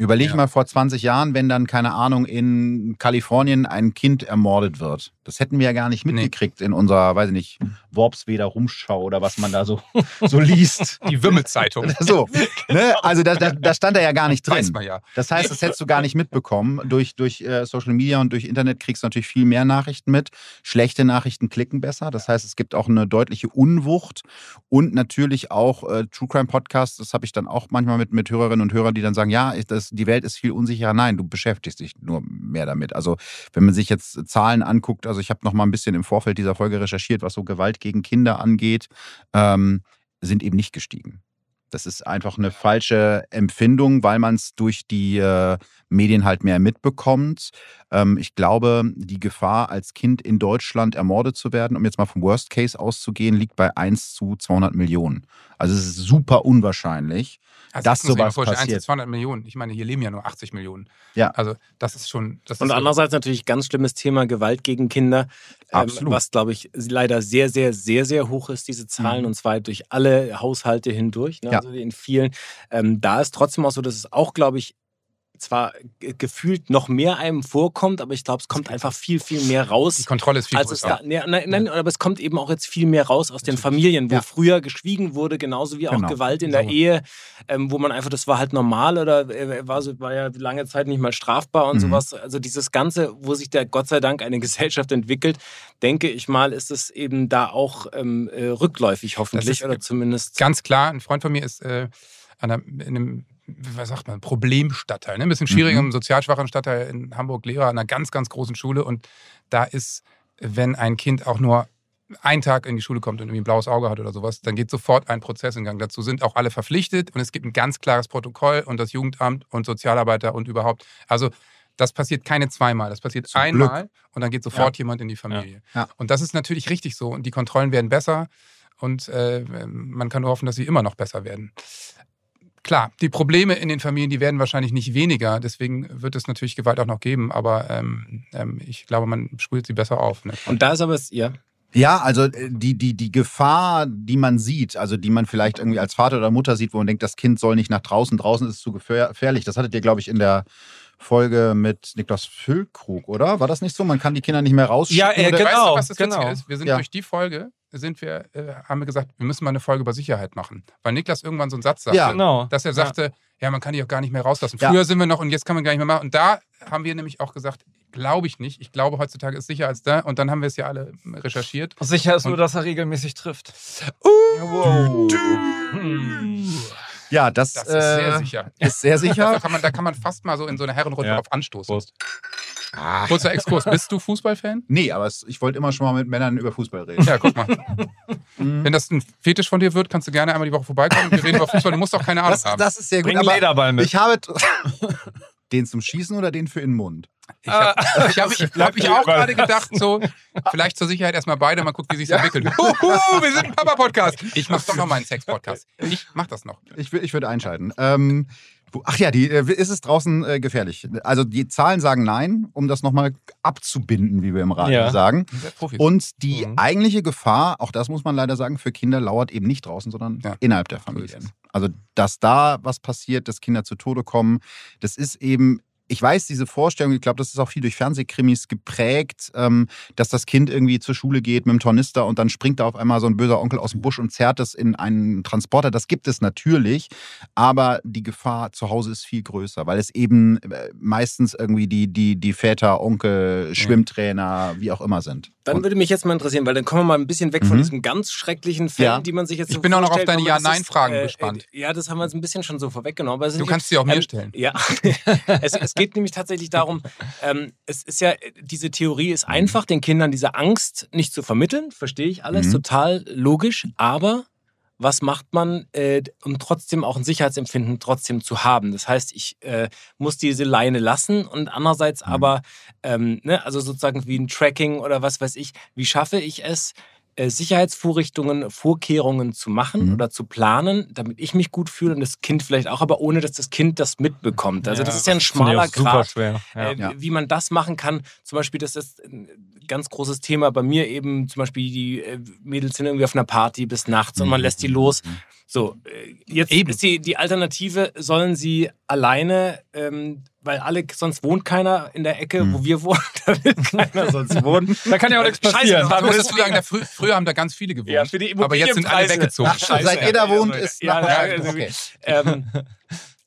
Überleg Ja. mal vor 20 Jahren, wenn dann, keine Ahnung, in Kalifornien ein Kind ermordet wird. Das hätten wir ja gar nicht Nee. mitgekriegt in unserer, weiß ich nicht, Worpsweder Rumschau oder was man da so, <laughs> so liest. Die Wimmelzeitung. <laughs> So, ne? Also da, da, da stand er ja gar nicht Weiß drin. man ja. Das heißt, das hättest du gar nicht mitbekommen. Durch, durch äh, Social Media und durch Internet kriegst du natürlich viel mehr Nachrichten mit. Schlechte Nachrichten klicken besser. Das heißt, es gibt auch eine deutliche Unwucht und natürlich auch äh, True Crime Podcasts. Das habe ich dann auch manchmal mit, mit Hörerinnen und Hörern, die dann sagen, ja, das, die Welt ist viel unsicherer. Nein, du beschäftigst dich nur mehr damit. Also wenn man sich jetzt Zahlen anguckt, also ich habe noch mal ein bisschen im Vorfeld dieser Folge recherchiert, was so Gewalt gegen Kinder angeht, ähm, sind eben nicht gestiegen. Das ist einfach eine falsche Empfindung, weil man es durch die äh, Medien halt mehr mitbekommt. Ähm, ich glaube, die Gefahr, als Kind in Deutschland ermordet zu werden, um jetzt mal vom Worst Case auszugehen, liegt bei 1 zu 200 Millionen. Also es ist super unwahrscheinlich. Also Dass sowas vorstellen, 1 passiert. zu 200 Millionen. Ich meine, hier leben ja nur 80 Millionen. Ja. Also das ist schon... Das Und ist so- andererseits natürlich ganz schlimmes Thema Gewalt gegen Kinder, ähm, Absolut. was glaube ich leider sehr, sehr, sehr, sehr hoch ist, diese Zahlen, Mhm. und zwar durch alle Haushalte hindurch, ne? Ja. also in vielen. Ähm, da ist trotzdem auch so, dass es auch, glaube ich, zwar ge- gefühlt noch mehr einem vorkommt, aber ich glaube, es kommt einfach viel, viel mehr Die raus. Kontrolle ist viel größer. da, nee, nein, nein, aber es kommt eben auch jetzt viel mehr raus aus den Familien, wo Ja. früher geschwiegen wurde, genauso wie auch Genau. Gewalt in der So. Ehe, ähm, wo man einfach, das war halt normal oder äh, war, so, war ja lange Zeit nicht mal strafbar und Mhm. sowas. Also dieses Ganze, wo sich da Gott sei Dank eine <laughs> Gesellschaft entwickelt, denke ich mal, ist es eben da auch ähm, äh, rückläufig hoffentlich oder zumindest. Ganz klar, ein Freund von mir ist äh, an einer, in einem, was sagt man, Problemstadtteil. Ne? Ein bisschen schwierig, Mhm. im sozial schwachen Stadtteil in Hamburg, Lehrer an einer ganz, ganz großen Schule. Und da ist, wenn ein Kind auch nur einen Tag in die Schule kommt und irgendwie ein blaues Auge hat oder sowas, dann geht sofort ein Prozess in Gang. Dazu sind auch alle verpflichtet und es gibt ein ganz klares Protokoll und das Jugendamt und Sozialarbeiter und überhaupt. Also das passiert keine zweimal, das passiert Zum einmal und dann geht sofort jemand in die Familie. Ja. Und das ist natürlich richtig so und die Kontrollen werden besser und äh, man kann nur hoffen, dass sie immer noch besser werden. Klar, die Probleme in den Familien, die werden wahrscheinlich nicht weniger, deswegen wird es natürlich Gewalt auch noch geben, aber ähm, ähm, ich glaube, man spült sie besser auf. Ne? Und da ist aber, es- ja, Ja, also äh, die, die, die Gefahr, die man sieht, also die man vielleicht irgendwie als Vater oder Mutter sieht, wo man denkt, das Kind soll nicht nach draußen, draußen ist es zu gefähr- gefährlich. Das hattet ihr, glaube ich, in der Folge mit Niklas Füllkrug, oder? War das nicht so? Man kann die Kinder nicht mehr rausschicken? Ja, äh, oder? genau. Weißt du, was das genau. Ist? Wir sind Ja. durch die Folge, sind wir, äh, haben wir gesagt, wir müssen mal eine Folge über Sicherheit machen. Weil Niklas irgendwann so einen Satz sagte, Ja. Genau. dass er sagte, ja. man kann die auch gar nicht mehr rauslassen. Ja. Früher sind wir noch und jetzt kann man gar nicht mehr machen. Und da haben wir nämlich auch gesagt, glaube ich nicht. Ich glaube, heutzutage ist sicher als da. Und dann haben wir es ja alle recherchiert. Sicher ist Und- nur, dass er regelmäßig trifft. Ja, das, Das ist sehr äh, sicher. ist sehr <laughs> Da sicher. kann, man, da kann man fast mal so in so eine Herrenrunde Ja. drauf anstoßen. Prost. Kurzer Exkurs. Bist du Fußballfan? Nee, aber ich wollte immer schon mal mit Männern über Fußball reden. Ja, guck mal. <laughs> Wenn das ein Fetisch von dir wird, kannst du gerne einmal die Woche vorbeikommen und wir reden über Fußball. Du musst auch keine Ahnung Das, haben. das ist sehr gut. Bring Lederball mit. ich habe <laughs> den zum Schießen oder den für in den Mund? Ich habe ich hab, ich, hab ich auch gerade gedacht, so, vielleicht zur Sicherheit erstmal beide, mal gucken, wie sich entwickelt. Huhu, wir sind ein Papa-Podcast. Ich mach doch noch mal einen Sex-Podcast. Ich mach das noch. Ich, ich würde einschalten. Ähm, ach ja, die, äh, ist es draußen äh, gefährlich? Also die Zahlen sagen nein, um das nochmal abzubinden, wie wir im Radio Ja. sagen. Und die Mhm. eigentliche Gefahr, auch das muss man leider sagen, für Kinder lauert eben nicht draußen, sondern Ja. innerhalb der Familien. Also, dass da was passiert, dass Kinder zu Tode kommen, das ist eben. Ich weiß, diese Vorstellung, ich glaube, das ist auch viel durch Fernsehkrimis geprägt, ähm, dass das Kind irgendwie zur Schule geht mit dem Tornister und dann springt da auf einmal so ein böser Onkel aus dem Busch und zerrt es in einen Transporter. Das gibt es natürlich, aber die Gefahr zu Hause ist viel größer, weil es eben äh, meistens irgendwie die, die, die Väter, Onkel, Schwimmtrainer, wie auch immer sind. Dann Und- würde mich jetzt mal interessieren, weil dann kommen wir mal ein bisschen weg von Mhm. diesem ganz schrecklichen Fällen, Ja. die man sich jetzt Ich so bin auch noch auf deine Ja-Nein-Fragen ist, gespannt. Äh, ja, das haben wir jetzt ein bisschen schon so vorweggenommen. Du kannst sie auch mir ähm, stellen. Ja, <laughs> es, es geht nämlich tatsächlich darum, ähm, es ist ja, diese Theorie ist einfach, den Kindern diese Angst nicht zu vermitteln, verstehe ich alles, Mhm. total logisch, aber was macht man, äh, um trotzdem auch ein Sicherheitsempfinden trotzdem zu haben? Das heißt, ich äh, muss diese Leine lassen und andererseits Mhm. aber, ähm, ne, also sozusagen wie ein Tracking oder was weiß ich, wie schaffe ich es, Sicherheitsvorrichtungen, Vorkehrungen zu machen Mhm. oder zu planen, damit ich mich gut fühle und das Kind vielleicht auch, aber ohne dass das Kind das mitbekommt. Also das ist ja ein schmaler Grad. Ja. äh, Ja. wie man das machen kann. Zum Beispiel, das ist ein ganz großes Thema bei mir eben, zum Beispiel die äh, Mädels sind irgendwie auf einer Party bis nachts und man lässt die los. So, äh, jetzt Eben. ist die, die Alternative, sollen sie alleine, ähm, weil alle, sonst wohnt keiner in der Ecke, Mhm. wo wir wohnen, <laughs> da will keiner sonst <laughs> wohnen. Da kann ja auch nichts Scheiße, passieren. muss das dazu sagen, da frü früher haben da ganz viele gewohnt. Ja, für die aber jetzt sind alle weggezogen. Ach, schon, seit ihr da wohnt, ist Ja, ja, ja, okay. Ähm,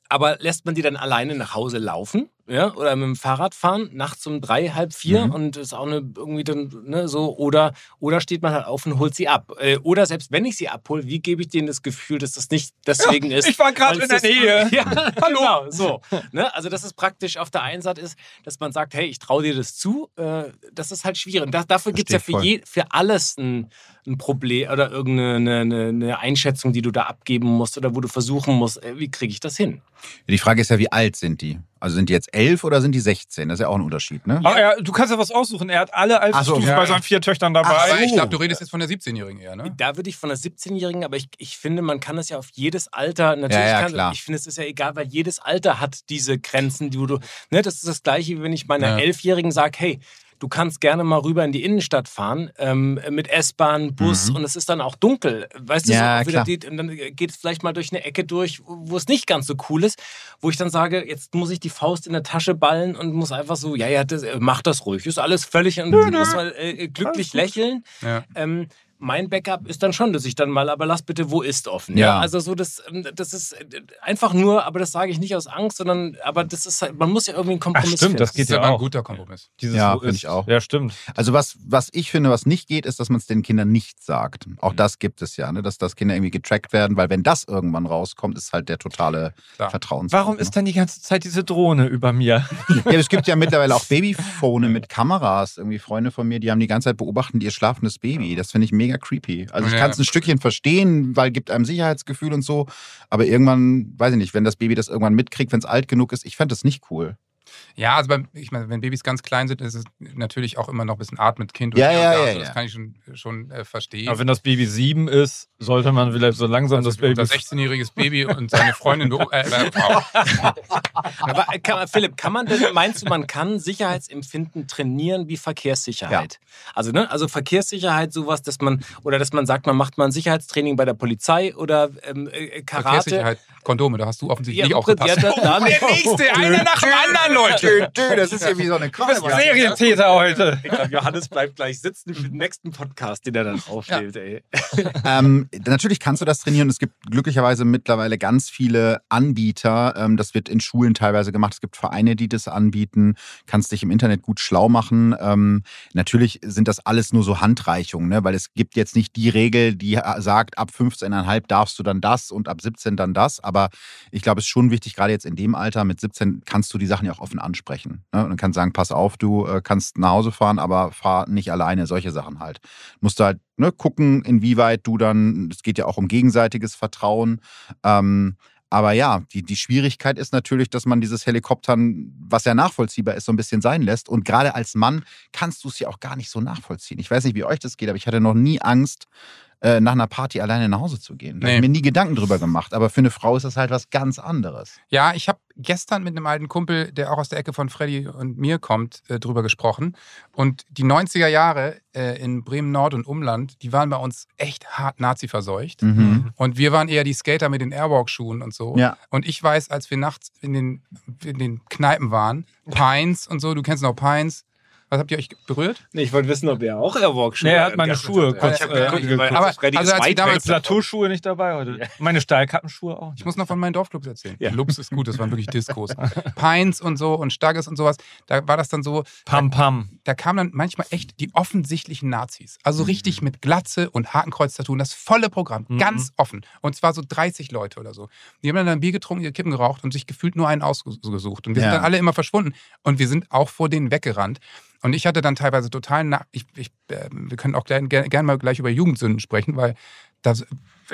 aber lässt man die dann alleine nach Hause laufen? Ja, oder mit dem Fahrrad fahren, nachts um drei, halb vier Mhm. und ist auch eine, irgendwie dann, ne, so, oder, oder steht man halt auf und holt sie ab. Äh, Oder selbst wenn ich sie abhole, wie gebe ich denen das Gefühl, dass das nicht deswegen ist? ich war gerade in der Nähe. <laughs> Ja, <laughs> hallo. Genau, so. Ne? Also, dass es praktisch auf der einen Seite ist, dass man sagt, hey, ich traue dir das zu. Äh, das ist halt schwierig. Und da, dafür gibt es ja für, je, für alles ein, ein Problem oder irgendeine eine, eine, eine Einschätzung, die du da abgeben musst oder wo du versuchen musst, äh, wie kriege ich das hin? Die Frage ist ja, wie alt sind die? Also sind die jetzt elf oder sind die 16? Das ist ja auch ein Unterschied, ne? Aber er, du kannst ja was aussuchen. Er hat alle Altersstufen Ach so, ja. bei seinen vier Töchtern dabei. ich glaube, du redest jetzt von der 17-Jährigen eher, ne? Da würde ich von einer 17-Jährigen, aber ich, ich finde, man kann es ja auf jedes Alter, natürlich Ja, ja, kann, klar. ich finde, es ist ja egal, weil jedes Alter hat diese Grenzen, die du, ne, das ist das Gleiche, wie wenn ich meiner Ja. Elfjährigen sage, hey, du kannst gerne mal rüber in die Innenstadt fahren, ähm, mit S-Bahn, Bus Mhm. und es ist dann auch dunkel, weißt du, Ja, so wieder und dann geht es vielleicht mal durch eine Ecke durch, wo es nicht ganz so cool ist, wo ich dann sage, jetzt muss ich die Faust in der Tasche ballen und muss einfach so, ja, ja, das, äh, mach das ruhig, ist alles völlig, und muss mal äh, glücklich lächeln. Ja. Ähm, mein Backup ist dann schon, dass ich dann mal, aber lass bitte, wo ist offen. Ja. Also so, das, ähm, das ist äh, einfach nur, aber das sage ich nicht aus Angst, sondern, aber das ist halt, man muss ja irgendwie einen Kompromiss Ach, stimmt, finden. das Das geht ist ja aber ein auch. guter Kompromiss. Dieses Ja, finde ich auch. Ja, stimmt. Also was, was ich finde, was nicht geht, ist, dass man es den Kindern nicht sagt. Auch Mhm. das gibt es ja, ne? dass, dass Kinder irgendwie getrackt werden, weil wenn das irgendwann rauskommt, ist halt der totale Klar. Vertrauensbruch. Warum ne? ist dann die ganze Zeit diese Drohne über mir? Ja, <laughs> es gibt ja mittlerweile auch Babyphone mit Kameras. Irgendwie Freunde von mir, die haben die ganze Zeit beobachten ihr schlafendes Baby. Das finde ich mega creepy. Also ich Ja. kann es ein Stückchen verstehen, weil gibt einem Sicherheitsgefühl und so. Aber irgendwann, weiß ich nicht, wenn das Baby das irgendwann mitkriegt, wenn es alt genug ist, ich fände das nicht cool. Ja, also beim, ich meine, wenn Babys ganz klein sind, ist es natürlich auch immer noch ein bisschen Art mit Kind. Ja, ja, und da. ja, Also ja. Das kann ich schon, schon äh, verstehen. Aber wenn das Baby sieben ist, sollte man vielleicht so langsam also das Baby. unser 16-jähriges Baby und seine Freundin, äh, äh, <laughs> Frau. Aber äh, kann Philipp, kann man denn, meinst du, man kann Sicherheitsempfinden trainieren wie Verkehrssicherheit? Also, ne, also Verkehrssicherheit, sowas, dass man, oder dass man sagt, man macht mal ein Sicherheitstraining bei der Polizei oder ähm, äh, Karate. Verkehrssicherheit, Kondome, da hast du offensichtlich nicht im Prinzip- aufgepasst. ja, da- da- der nächste, einer nach dem anderen, Leute. <laughs> Das ist ja wie so eine Serientäter heute. Ich glaube, Johannes bleibt gleich sitzen für den nächsten Podcast, den er dann aufstellt, ey. <laughs> ähm, natürlich kannst du das trainieren. Es gibt glücklicherweise mittlerweile ganz viele Anbieter. Ähm, das wird in Schulen teilweise gemacht. Es gibt Vereine, die das anbieten. Kannst dich im Internet gut schlau machen. Ähm, natürlich sind das alles nur so Handreichungen, ne? weil es gibt jetzt nicht die Regel, die sagt, ab 15,5 darfst du dann das und ab 17 dann das. Aber ich glaube, es ist schon wichtig, gerade jetzt in dem Alter, mit 17 kannst du die Sachen ja auch offen ansprechen. Ne? Und kannst sagen, pass auf, du äh, kannst nach Hause fahren, aber fahr nicht alleine, solche Sachen halt. Musst du halt ne, gucken, inwieweit du dann, es geht ja auch um gegenseitiges Vertrauen. Ähm, aber ja, die, die Schwierigkeit ist natürlich, dass man dieses Helikoptern, was ja nachvollziehbar ist, so ein bisschen sein lässt. Und gerade als Mann kannst du es ja auch gar nicht so nachvollziehen. Ich weiß nicht, wie euch das geht, aber ich hatte noch nie Angst, äh, nach einer Party alleine nach Hause zu gehen. Da Nee. habe ich mir nie Gedanken drüber gemacht. Aber für eine Frau ist das halt was ganz anderes. Ja, ich habe gestern mit einem alten Kumpel, der auch aus der Ecke von Freddy und mir kommt, äh, drüber gesprochen. Und die 90er Jahre äh, in Bremen Nord und Umland, die waren bei uns echt hart Nazi-verseucht. Mhm. Und wir waren eher die Skater mit den Airwalk-Schuhen und so. Ja. Und ich weiß, als wir nachts in den, in den Kneipen waren, Pines und so, du kennst noch Pines. Was habt ihr euch berührt? Nee, ich wollte wissen, ob er auch Airwalk-Schuhe Nee, er hat meine Schuhe hat. kurz, Ich hab äh, geguckt, Aber- also als weit damals-. Plateauschuhe nicht dabei heute. Meine Stahlkappenschuhe auch. Ich muss noch von meinen Dorfclubs erzählen. Ja. Clubs ist gut, das waren wirklich Diskos. <laughs> Pines und so und Stagges und sowas. Da war das dann so, Pam Pam. da kamen dann manchmal echt die offensichtlichen Nazis. Also richtig mit Glatze und Hakenkreuz-Tattoo. Das volle Programm, Mhm. ganz offen. Und zwar so 30 Leute oder so. Die haben dann ein Bier getrunken, ihre Kippen geraucht und sich gefühlt nur einen ausgesucht. Und wir Ja. sind dann alle immer verschwunden. Und wir sind auch vor denen weggerannt. Und ich hatte dann teilweise total, na ich, ich, äh, wir können auch gerne gern, mal gleich über Jugendsünden sprechen, weil das,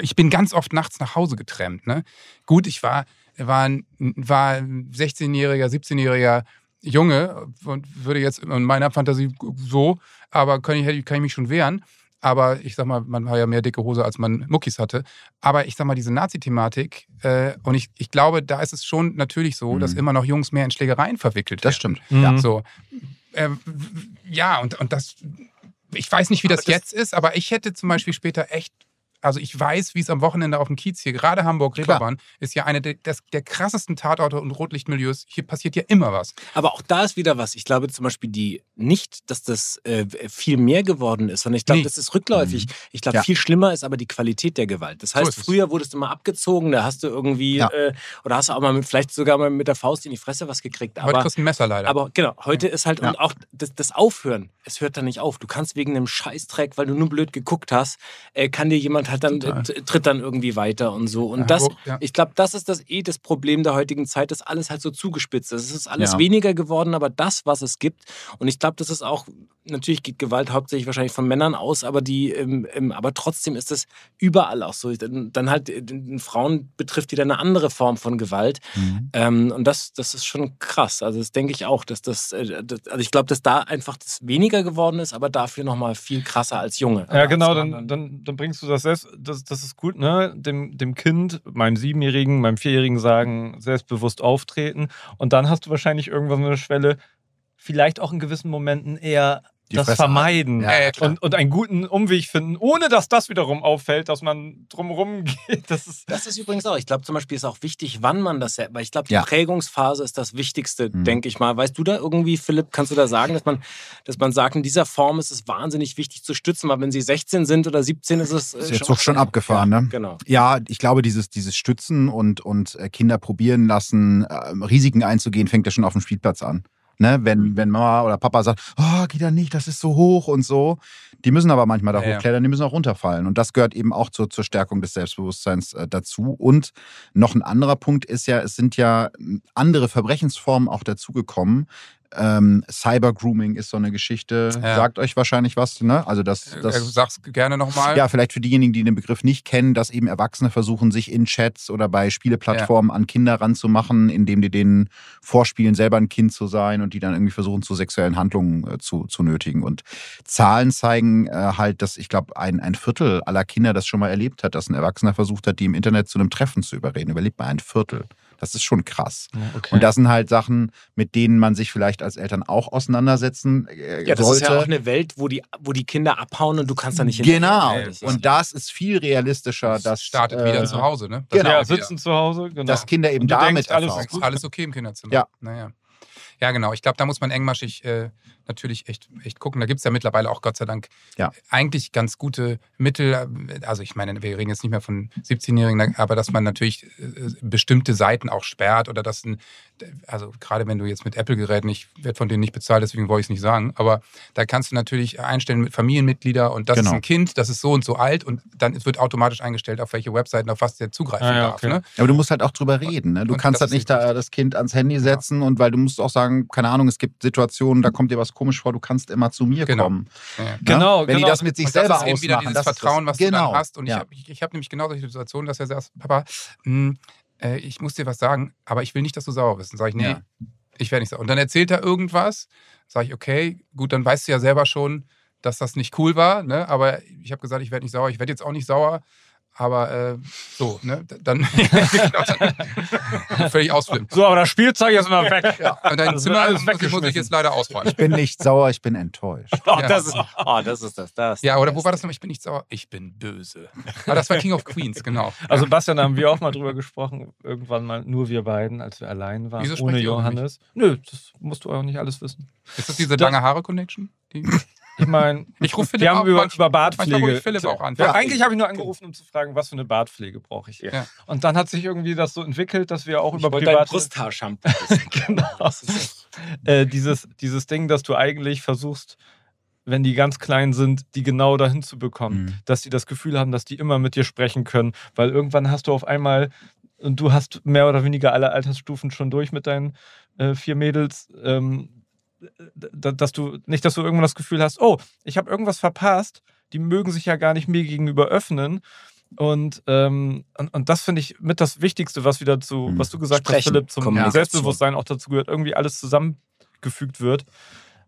ich bin ganz oft nachts nach Hause getrennt. Ne? Gut, ich war, war, ein- war ein 16-jähriger, 17-jähriger Junge und würde jetzt in meiner Fantasie so, aber kann ich- kann ich mich schon wehren. Aber ich sag mal, man war ja mehr dicke Hose, als man Muckis hatte. Aber ich sag mal, diese Nazi-Thematik, äh, und ich, ich glaube, da ist es schon natürlich so, Mhm. dass immer noch Jungs mehr in Schlägereien verwickelt Das werden. stimmt. Ja. Mhm. So. Ähm, ja, und, und das, ich weiß nicht, wie das, das- jetzt ist, aber ich hätte zum Beispiel später echt, also ich weiß, wie es am Wochenende auf dem Kiez hier, gerade Hamburg, Klar. Reeperbahn, ist ja eine der, des, der krassesten Tatorte und Rotlichtmilieus. Hier passiert ja immer was. Aber auch da ist wieder was. Ich glaube zum Beispiel die nicht, dass das äh, viel mehr geworden ist, sondern ich glaube, Nee. das ist rückläufig. Ich glaube, Ja. viel schlimmer ist aber die Qualität der Gewalt. Das heißt, es. früher wurdest du mal abgezogen, da hast du irgendwie, Ja. äh, oder hast du auch mal mit, vielleicht sogar mal mit der Faust in die Fresse was gekriegt. Heute Aber, kriegst du ein Messer leider. aber genau, heute ist halt, Ja. und auch das, das Aufhören, es hört dann nicht auf. Du kannst wegen einem Scheißdreck, weil du nur blöd geguckt hast, äh, kann dir jemand halt dann, Total. äh, tritt dann irgendwie weiter und so. Und Ja, das, ja. ich glaube, das ist das eh das Problem der heutigen Zeit, dass alles halt so zugespitzt ist. Es ist alles Ja. weniger geworden, aber das, was es gibt, und ich glaube, das ist auch, natürlich geht Gewalt hauptsächlich wahrscheinlich von Männern aus, aber die, ähm, ähm, aber trotzdem ist es überall auch so. Dann, dann halt äh, Frauen betrifft wieder eine andere Form von Gewalt. Mhm. Ähm, und das, das ist schon krass. Also das denke ich auch, dass das, äh, das also ich glaube, dass da einfach das weniger geworden ist, aber dafür nochmal viel krasser als Junge. Ja, Als genau, dann, dann, dann bringst du das selbst, das, das ist gut, ne? Dem, dem Kind, meinem Siebenjährigen, meinem Vierjährigen sagen, selbstbewusst auftreten. Und dann hast du wahrscheinlich irgendwann so eine Schwelle, vielleicht auch in gewissen Momenten eher Die das Fresse vermeiden. Ja, ja, und, und einen guten Umweg finden, ohne dass das wiederum auffällt, dass man drumherum <laughs> geht. Das ist Das ist übrigens auch. Ich glaube zum Beispiel ist auch wichtig, wann man das, weil ich glaube, die Ja. Prägungsphase ist das Wichtigste, Mhm. denke ich mal. Weißt du da irgendwie, Philipp, kannst du da sagen, dass man, dass man sagt, in dieser Form ist es wahnsinnig wichtig zu stützen, weil wenn sie 16 sind oder 17 ist es. äh, Ist jetzt auch schon abgefahren, ja, ne? Genau. Ja, ich glaube, dieses, dieses Stützen und, und äh, Kinder probieren lassen, äh, Risiken einzugehen, fängt ja schon auf dem Spielplatz an. Ne? Mhm. Wenn, wenn Mama oder Papa sagt, oh, geh da nicht, das ist so hoch und so. Die müssen aber manchmal da Ja, ja. hochklettern, die müssen auch runterfallen. Und das gehört eben auch zur, zur Stärkung des Selbstbewusstseins äh, dazu. Und noch ein anderer Punkt ist ja, es sind ja andere Verbrechensformen auch dazugekommen. Ähm, Cyber-Grooming ist so eine Geschichte, Ja. sagt euch wahrscheinlich was, ne? Also das, Äh, das Sag's gerne nochmal. ja, vielleicht für diejenigen, die den Begriff nicht kennen, dass eben Erwachsene versuchen, sich in Chats oder bei Spieleplattformen an Kinder ranzumachen, indem die denen vorspielen, selber ein Kind zu sein und die dann irgendwie versuchen, zu sexuellen Handlungen äh, zu, zu nötigen. Und Zahlen zeigen äh, halt, dass ich glaube, ein, ein Viertel aller Kinder das schon mal erlebt hat, dass ein Erwachsener versucht hat, die im Internet zu einem Treffen zu überreden. Überlebt mal ein Viertel. Das ist schon krass. Okay. Und das sind halt Sachen, mit denen man sich vielleicht als Eltern auch auseinandersetzen äh, Ja, das sollte. ist ja auch eine Welt, wo die, wo die Kinder abhauen und du kannst da nicht hin. Genau. Das Und das ist viel realistischer, das dass startet äh, wieder zu Hause, ne? Das genau. ja, sitzen zu Hause, genau. dass Kinder eben damit denkst, alles alles okay im Kinderzimmer. Ja. Naja. Ja, genau. Ich glaube, da muss man engmaschig äh, natürlich echt, echt gucken. Da gibt es ja mittlerweile auch Gott sei Dank Ja. eigentlich ganz gute Mittel. Also ich meine, wir reden jetzt nicht mehr von 17-Jährigen, aber dass man natürlich äh, bestimmte Seiten auch sperrt oder dass ein, also gerade wenn du jetzt mit Apple-Geräten, ich werde von denen nicht bezahlt, deswegen wollte ich es nicht sagen, aber da kannst du natürlich einstellen mit Familienmitglieder und das Genau. ist ein Kind, das ist so und so alt und dann wird automatisch eingestellt, auf welche Webseiten, auf was der zugreifen Ah, ja, darf. okay. Ne? Aber du musst halt auch drüber reden. Ne? Du Und kannst halt nicht da das Kind ans Handy setzen und weil du musst auch sagen, keine Ahnung, es gibt Situationen, da kommt dir was komisch vor, du kannst immer zu mir Genau. kommen. Ja. Ne? Genau, Wenn genau. die das mit sich und das selber ist eben wieder ausmachen. dieses das Vertrauen, das. was du genau. dann hast. Und ja. ich habe hab nämlich genau solche Situationen, dass er sagt, Papa, hm, äh, ich muss dir was sagen, aber ich will nicht, dass du sauer bist. Dann sage ich, nee, Ja. ich werde nicht sauer. Und dann erzählt er irgendwas, sage ich, okay, gut, dann weißt du ja selber schon, dass das nicht cool war, ne? aber ich habe gesagt, ich werde nicht sauer, ich werde jetzt auch nicht sauer, aber äh, so, ne? dann, genau, <laughs> dann völlig ausflippen. so, aber das Spielzeug ist immer weg. Und dein Das Zimmer alles muss ich, muss ich jetzt leider ausräumen. Ich bin nicht sauer, ich bin enttäuscht. <laughs> Oh, Ja. das ist, oh, das ist das. das Ja, oder wo war das nochmal? Ich bin nicht sauer, ich bin böse. Aber das war King of Queens, genau. Also Bastian, da haben wir auch mal drüber gesprochen, irgendwann mal nur wir beiden, als wir allein waren, Wieso ohne? Johannes. Nö, das musst du auch nicht alles wissen. Ist das diese Das- lange Haare-Connection? Die- Ich meine, Ich rufe Philipp wir haben auch über, manchmal- über Bartpflege. ich Philipp auch an. Ja, eigentlich habe ich nur angerufen, um zu fragen, was für eine Bartpflege brauche ich. Ja. Und dann hat sich irgendwie das so entwickelt, dass wir auch Ich über wollte dein private Brusthaarshampoo <laughs> genau. äh, dieses, dieses Ding, dass du eigentlich versuchst, wenn die ganz klein sind, die genau dahin zu bekommen, Mhm. dass die das Gefühl haben, dass die immer mit dir sprechen können, weil irgendwann hast du auf einmal und du hast mehr oder weniger alle Altersstufen schon durch mit deinen äh, vier Mädels, ähm, dass du nicht, dass du irgendwann das Gefühl hast, oh, ich habe irgendwas verpasst, die mögen sich ja gar nicht mir gegenüber öffnen. Und, ähm, und, und das finde ich mit das Wichtigste, was wieder zu, Mhm. was du gesagt hast, Sprechen, Philipp, zum. Selbstbewusstsein auch dazu gehört, irgendwie alles zusammengefügt wird.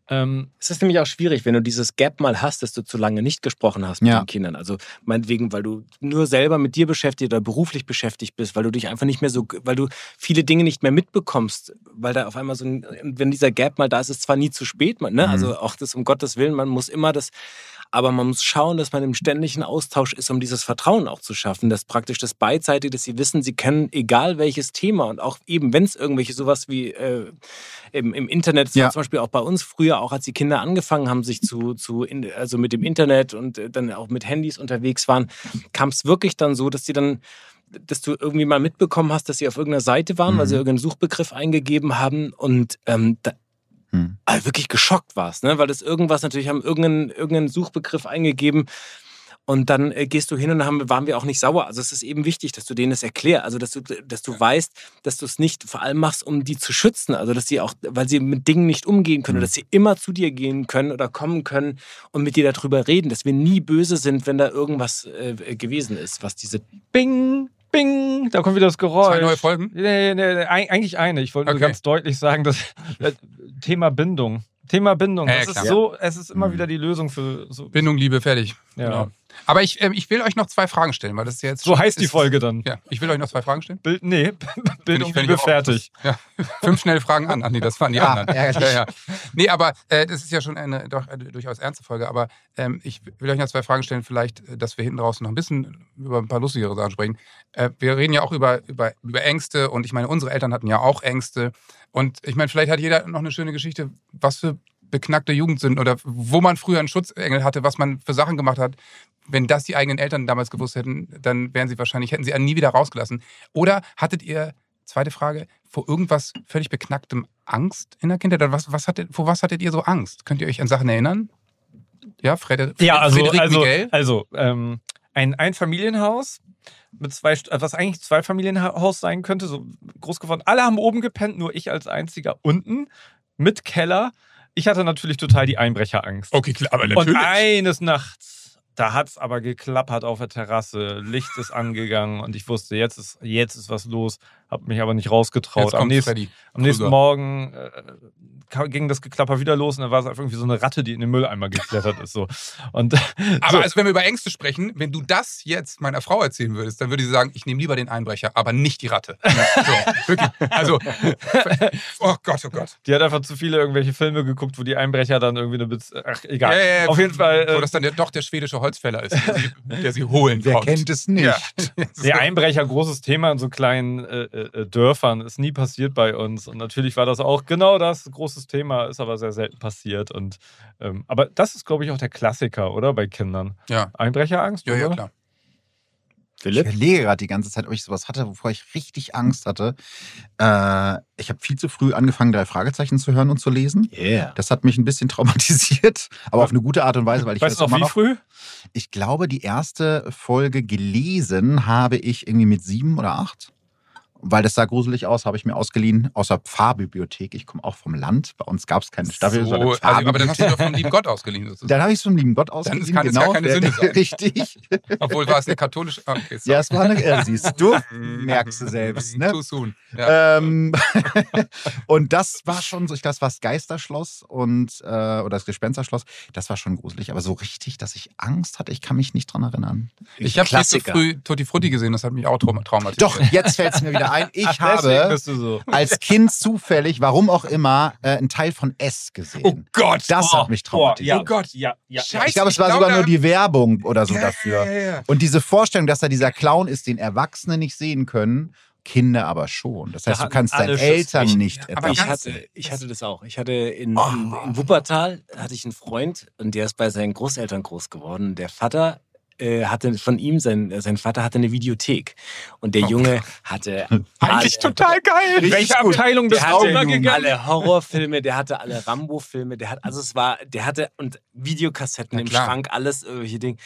Ähm, Es ist nämlich auch schwierig, wenn du dieses Gap mal hast, dass du zu lange nicht gesprochen hast mit Ja. den Kindern. Also meinetwegen, weil du nur selber mit dir beschäftigt oder beruflich beschäftigt bist, weil du dich einfach nicht mehr so, weil du viele Dinge nicht mehr mitbekommst, weil da auf einmal so ein, wenn dieser Gap mal da ist, ist es zwar nie zu spät, man, ne? Mhm. also auch das um Gottes Willen, man muss immer das, aber man muss schauen, dass man im ständigen Austausch ist, um dieses Vertrauen auch zu schaffen, dass praktisch das beidseitige, dass sie wissen, sie können egal welches Thema und auch eben, wenn es irgendwelche sowas wie äh, im, im Internet, Ja. zum Beispiel auch bei uns früher, auch als die Kinder angefangen haben, sich zu, zu in, also mit dem Internet und äh, dann auch mit Handys unterwegs waren, kam es wirklich dann so, dass sie dann dass du irgendwie mal mitbekommen hast, dass sie auf irgendeiner Seite waren, weil sie Mhm. irgendeinen Suchbegriff eingegeben haben und ähm, da, Hm. also wirklich geschockt warst, ne? weil das irgendwas natürlich haben irgendeinen, irgendeinen Suchbegriff eingegeben und dann äh, gehst du hin und dann haben, waren wir auch nicht sauer. Also es ist eben wichtig, dass du denen das erklärst, also dass du, dass du weißt, dass du es nicht vor allem machst, um die zu schützen, also dass sie auch, weil sie mit Dingen nicht umgehen können, Mhm. dass sie immer zu dir gehen können oder kommen können und mit dir darüber reden, dass wir nie böse sind, wenn da irgendwas äh, gewesen ist, was diese Bing, bing, da kommt wieder das Geräusch. Zwei neue Folgen? Nee, nee, nee, eig- eigentlich eine. Ich wollte nur Okay. ganz deutlich sagen, dass äh, Thema Bindung. Thema Bindung. Ja, das ist so, es ist immer Mhm. wieder die Lösung für so. Bindung, Liebe, fertig. Ja. Genau. Aber ich, ähm, ich will euch noch zwei Fragen stellen, weil das ist jetzt. So heißt die ist- Folge dann. Ja, ich will euch noch zwei Fragen stellen. Bild, nee, <laughs> Bildung, Liebe, auch- fertig. Ja, <laughs> fünf schnelle Fragen an. Ach nee, das waren die Ah, anderen. ärgerlich. Ja, ja. Nee, aber äh, das ist ja schon eine doch äh, durchaus ernste Folge. Aber ähm, ich will euch noch zwei Fragen stellen, vielleicht, äh, dass wir hinten draußen noch ein bisschen über ein paar lustigere Sachen sprechen. Äh, wir reden ja auch über, über, über Ängste und ich meine, unsere Eltern hatten ja auch Ängste. Und ich meine, vielleicht hat jeder noch eine schöne Geschichte, was für beknackte Jugend sind oder wo man früher einen Schutzengel hatte, was man für Sachen gemacht hat. Wenn das die eigenen Eltern damals gewusst hätten, dann wären sie wahrscheinlich, hätten sie einen nie wieder rausgelassen. Oder hattet ihr, zweite Frage, vor irgendwas völlig beknacktem Angst in der Kindheit? Was, was hattet, vor was hattet ihr so Angst? Könnt ihr euch an Sachen erinnern? Ja, Freder, Ja, also, Frederik also, Miguel? also ähm, ein Einfamilienhaus mit zwei, was eigentlich zwei Familienhaus sein könnte, so groß geworden. Alle haben oben gepennt, nur ich als einziger unten. mit Keller. Ich hatte natürlich total die Einbrecherangst. Okay, klar, aber Und natürlich. eines Nachts, da hat es aber geklappert auf der Terrasse, Licht ist angegangen und ich wusste, jetzt ist, jetzt ist was los, habe mich aber nicht rausgetraut. Am Freddy. am nächsten. Morgen äh, ging das Geklapper wieder los und dann war es einfach irgendwie so eine Ratte, die in den Mülleimer geklettert ist. So. Und, <laughs> Aber so. also, wenn wir über Ängste sprechen, wenn du das jetzt meiner Frau erzählen würdest, dann würde sie sagen, ich nehme lieber den Einbrecher, aber nicht die Ratte. <laughs> So, wirklich. Also, oh Gott, oh Gott. Die hat einfach zu viele irgendwelche Filme geguckt, wo die Einbrecher dann irgendwie eine Bez Ach, egal. Ja, ja, ja. Auf jeden Fall. Wo Äh, das dann der, doch der schwedische Holzfäller ist, der sie, der sie holen Wer kommt. kennt es nicht? Ja. <laughs> der Einbrecher, großes Thema in so kleinen äh, äh, Dörfern, ist nie passiert bei uns. Und natürlich war das auch genau das, großes Thema, ist aber sehr selten passiert. Und, ähm, aber das ist, glaube ich, auch der Klassiker, oder? Bei Kindern. Ja, Einbrecherangst, ja, ja, oder? klar. Ich überlege gerade die ganze Zeit, ob ich sowas hatte, wovor ich richtig Angst hatte. Äh, ich habe viel zu früh angefangen, drei Fragezeichen zu hören und zu lesen. Yeah. Das hat mich ein bisschen <laughs> traumatisiert, aber auf eine gute Art und Weise, weil ich Weißt das noch, immer wie früh? Ich glaube, die erste Folge gelesen habe ich irgendwie mit sieben oder acht. Weil das sah gruselig aus, habe ich mir ausgeliehen aus der Pfarrbibliothek. Ich komme auch vom Land. Bei uns gab es keine Staffel. So, also, aber dann hast du doch vom lieben Gott ausgeliehen. sozusagen. Dann habe ich es vom lieben Gott Dann ausgeliehen. kann es ja keine der- Sünde sein. <laughs> Richtig. Obwohl war es eine katholische. ah, Okay. Ja, es war eine. Äh, siehst du, <laughs> merkst du selbst. Ne? Too soon. Ja. Ähm, <laughs> und das war schon so, ich glaube, das war das Geisterschloss und äh, oder das Gespensterschloss. Das war schon gruselig, aber so richtig, dass ich Angst hatte, ich kann mich nicht dran erinnern. Ich habe viel zu früh Tutti Frutti gesehen, das hat mich auch trauma traumatisiert. Doch, jetzt fällt es mir wieder ein. <laughs> Ich Deswegen habe bist du so. als Kind zufällig, warum auch immer, äh, einen Teil von S gesehen. Oh Gott. das hat mich traumatisiert. Oh Gott. Ja, ja. Scheiße, Ich glaube, es war glaub, sogar da- nur die Werbung oder so Ja, dafür. Ja, ja, ja. Und diese Vorstellung, dass da dieser Clown ist, den Erwachsene nicht sehen können, Kinder aber schon. Das Da heißt, du hatten kannst deinen. Eltern Ich- nicht aber Ich hatte, ich hatte das auch. Ich hatte in, Oh. in, in Wuppertal hatte ich einen Freund und der ist bei seinen Großeltern groß geworden. Der Vater äh, hatte von ihm, sein, sein Vater hatte eine Videothek und der Oh. Junge hatte <laughs> Eigentlich alle- total geil. Welche Abteilung Raums hatte gegangen? alle Horrorfilme, der hatte alle Rambo-Filme, der hat, also es war, der hatte und Videokassetten im. Schrank, alles irgendwelche Dinge.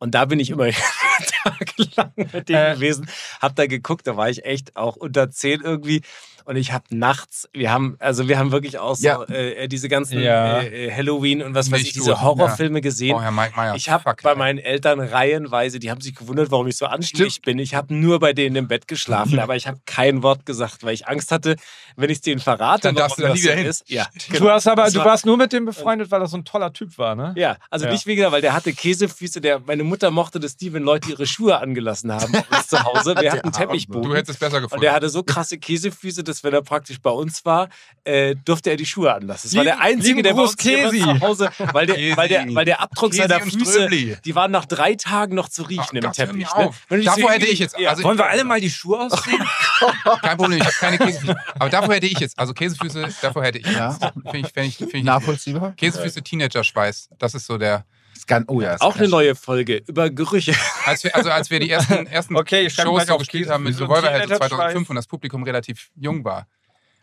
Und da bin ich immer <laughs> tagelang mit dem Äh. gewesen, hab da geguckt, da war ich echt auch unter 10 irgendwie. Und ich habe nachts, wir haben, also wir haben wirklich auch so Ja. äh, diese ganzen Ja. äh, Halloween und was weiß ich, diese Horrorfilme gesehen. Oh, Herr Mike Meyer. Ich habe bei ey. meinen Eltern reihenweise, die haben sich gewundert, warum ich so anständig bin. Ich habe nur bei denen im Bett geschlafen, aber ich habe kein Wort gesagt, weil ich Angst hatte, wenn ich es denen verrate, Dann darfst du da nie wieder so hin. ist. Ja, Du, hast aber, Das du war- warst nur mit dem befreundet, weil er so ein toller Typ war, ne? Ja, also Ja. nicht wegen, weil der hatte Käsefüße. Der, meine Mutter mochte das die, wenn Leute ihre Schuhe angelassen haben zu Hause. Wir <laughs> hatten einen Der Arme. Teppich Du hättest es besser und gefunden. der hatte so krasse Käsefüße, dass wenn er praktisch bei uns war, äh, durfte er die Schuhe anlassen. Das war der einzige, der bei uns zu Hause, weil der, Käsi. weil der, weil der Abdruck Käsi seiner Füße, Ströbli. die waren nach drei Tagen noch zu riechen Ach im Gott, Teppich. Ne? Davor so- hätte ich jetzt- Ja. also- Wollen wir alle mal die Schuhe ausziehen? <laughs> Kein Problem, ich habe keine Käsefüße. Aber davor hätte ich jetzt, also Käsefüße, davor hätte ich Ja. jetzt. Finde ich, find ich, find ich Nachvollziehbar? Käsefüße Teenager-Schweiß. Das ist so der. Das kann, oh ja, Auch eine neue Folge über Gerüche. Als wir, also als wir die ersten, <laughs> ersten Okay, Shows auf gespielt haben mit Teenager-Schweiß. 2005 und das Publikum relativ jung war.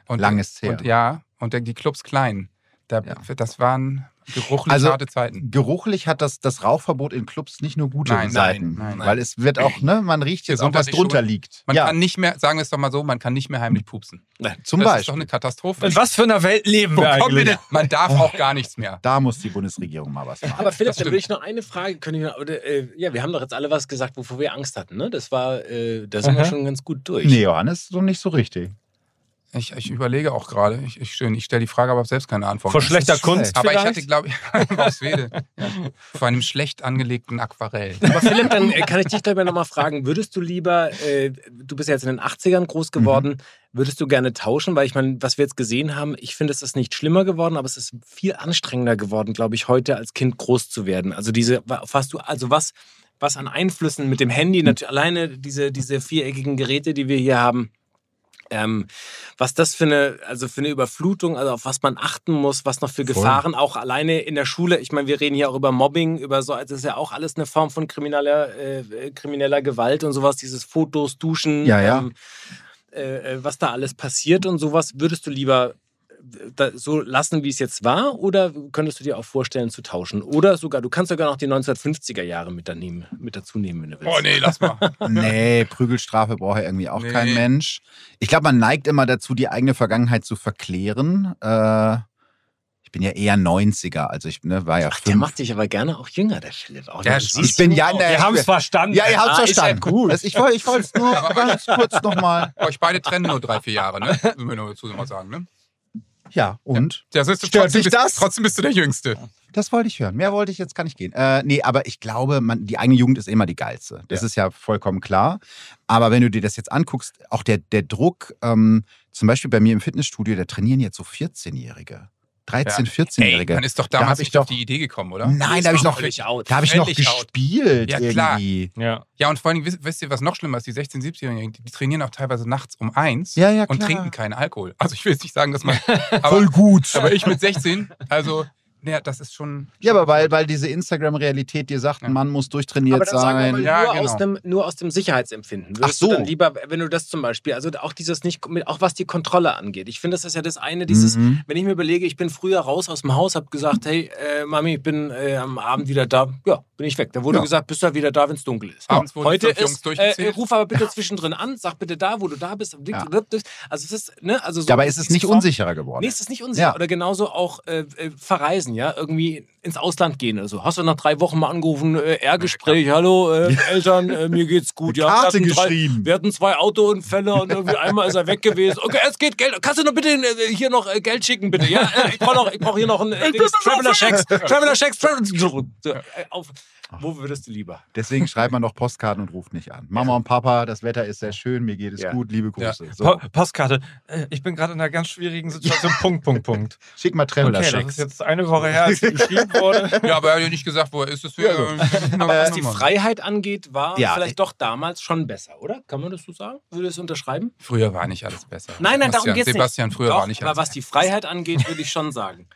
Und, Lang ist her. Und ja, und der- die Clubs klein. Da, Ja. Das waren geruchlich Also- harte Zeiten. Geruchlich hat das, das Rauchverbot in Clubs nicht nur gute Nein, Seiten. nein, nein, Weil es wird auch, ne, man riecht jetzt auch, was drunter schon. liegt. Man ja, kann nicht mehr, sagen wir es doch mal so, man kann nicht mehr heimlich pupsen. zum das ist doch Beispiel. eine Katastrophe. In was für einer Welt leben Wo wir wir eigentlich? denn? Man darf auch gar nichts mehr. Da muss die Bundesregierung mal was machen. Aber Philipp, dann stimmt. würde ich noch eine Frage, können wir, oder, äh, ja, wir haben doch jetzt alle was gesagt, wovor wir Angst hatten, ne? Das war, äh, da sind wir Aha. schon ganz gut durch. Nee, Johannes, so nicht so richtig. Ich, ich überlege auch gerade. Ich, ich, schön, ich stelle die Frage, aber habe selbst keine Antwort. Vor schlechter Kunst aber ich vielleicht? hatte, glaube ich, <laughs> aus Schwede, ja, vor einem schlecht angelegten Aquarell. Aber Philipp, dann äh, kann ich dich gleich mal nochmal fragen, würdest du lieber, äh, du bist ja jetzt in den 80ern groß geworden, würdest du gerne tauschen? Weil ich meine, was wir jetzt gesehen haben, ich finde, es ist nicht schlimmer geworden, aber es ist viel anstrengender geworden, glaube ich, heute als Kind groß zu werden. Also diese, was du, also was, was an Einflüssen mit dem Handy, natürlich alleine diese, diese viereckigen Geräte, die wir hier haben, ähm, was das für eine, also für eine Überflutung, also auf was man achten muss, was noch für Voll. Gefahren auch alleine in der Schule. Ich meine, wir reden hier auch über Mobbing, über so, also das ist ja auch alles eine Form von krimineller, äh, krimineller Gewalt und sowas, dieses Fotos, Duschen, Ja, ja. Ähm, äh, äh, was da alles passiert und sowas. Würdest du lieber so lassen, wie es jetzt war? Oder könntest du dir auch vorstellen, zu tauschen? Oder sogar, du kannst sogar noch die 1950er Jahre mit, daneben, mit dazu nehmen, wenn du willst. Oh nee, lass mal. <laughs> Nee, Prügelstrafe braucht ja irgendwie auch Nee. kein Mensch. Ich glaube, man neigt immer dazu, die eigene Vergangenheit zu verklären. Äh, ich bin ja eher 90er, also ich ne, war ja Ach, der fünf. macht dich aber gerne auch jünger, der Philipp. Auch, stimmt. siehst Ich bin ja der- Wir haben es verstanden. Ja, ihr habt's Ah, ist ja verstanden. gut. Also ich wollte ich wollte es nur <laughs> ganz kurz nochmal. Euch beide trennen nur drei, vier Jahre, ne? Müssen wir nur dazu mal sagen, ne? Ja, und? Ja, das ist Stört trotzdem, dich bist, das? trotzdem bist du der Jüngste. Das wollte ich hören. Mehr wollte ich, jetzt kann ich gehen. Äh, nee, aber ich glaube, man, die eigene Jugend ist immer die geilste. Das ist ja vollkommen klar. Aber wenn du dir das jetzt anguckst, auch der, der Druck, ähm, zum Beispiel bei mir im Fitnessstudio, da trainieren jetzt so 14-Jährige. 13-, Ey, 14-Jährige. man ist doch Da damals hab ich nicht auf doch- die Idee gekommen, oder? Nein, da habe ich noch, da hab ich noch gespielt Ja, klar. irgendwie. Ja. Ja, und vor allem, wisst, wisst ihr, was noch schlimmer ist? Die 16-, 17-Jährigen, die, die trainieren auch teilweise nachts um eins Ja, ja, und klar. trinken keinen Alkohol. Also ich will jetzt nicht sagen, dass man. <laughs> Aber, Voll gut. aber ich mit 16, also, naja, das ist schon. ja, aber weil, weil diese Instagram-Realität dir sagt, Ja. ein Mann muss durchtrainiert Aber dann sagen wir sein. mal Ja, nur, genau. aus dem, nur aus dem Sicherheitsempfinden. Würdest Ach so. du dann lieber, wenn du das zum Beispiel, also auch dieses nicht, auch was die Kontrolle angeht. Ich finde, das ist ja das eine, dieses, Mhm. wenn ich mir überlege, ich bin früher raus aus dem Haus, habe gesagt, hey, äh, Mami, ich bin äh, am Abend wieder da. Ja, bin ich weg. Da wurde Ja. gesagt, bist du wieder da, wenn es dunkel ist. Abends wurden Heute ist, äh, durchgezählt. ruf aber bitte zwischendrin an, sag bitte da, wo du da bist. Ja. Also es ist, ne, also so Dabei ist es nicht Form- unsicherer geworden. Nee, es ist nicht unsicher. Ja. Oder genauso auch äh, äh, verreisen, ja, irgendwie ins Ausland gehen oder so. Hast du nach drei Wochen mal angerufen, äh, R-Gespräch, hallo äh, Eltern, äh, mir geht's <laughs> gut. Ja, Karte wir hatten drei, geschrieben. wir hatten zwei Autounfälle und irgendwie einmal ist er weg gewesen. Okay, es geht Geld. Kannst du noch bitte äh, hier noch äh, Geld schicken, bitte? Ja, äh, ich brauche noch, ich brauche hier noch einen äh, <laughs> Dings, Traveler <laughs> äh, auf. Wo würdest du lieber? Deswegen schreibt man doch Postkarten und ruft nicht an. Mama und Papa, das Wetter ist sehr schön, mir geht es Ja. gut, liebe Grüße. So. Po Postkarte. Äh, Ich bin gerade in einer ganz schwierigen Situation. Punkt, Punkt, Punkt. Schick mal Traveler Okay, das ist jetzt eine Woche her, als sie geschrieben wurde. Ja, aber er hat ja nicht gesagt, wo er ist. Das wäre, Aber was die Freiheit angeht, war Ja, vielleicht ich- doch damals schon besser, oder? Kann man das so sagen? Würdest du unterschreiben? Früher war nicht alles besser. Nein, nein, darum Sebastian, geht's nicht. Sebastian, früher Doch, war nicht aber alles was die Freiheit angeht, würde ich schon sagen.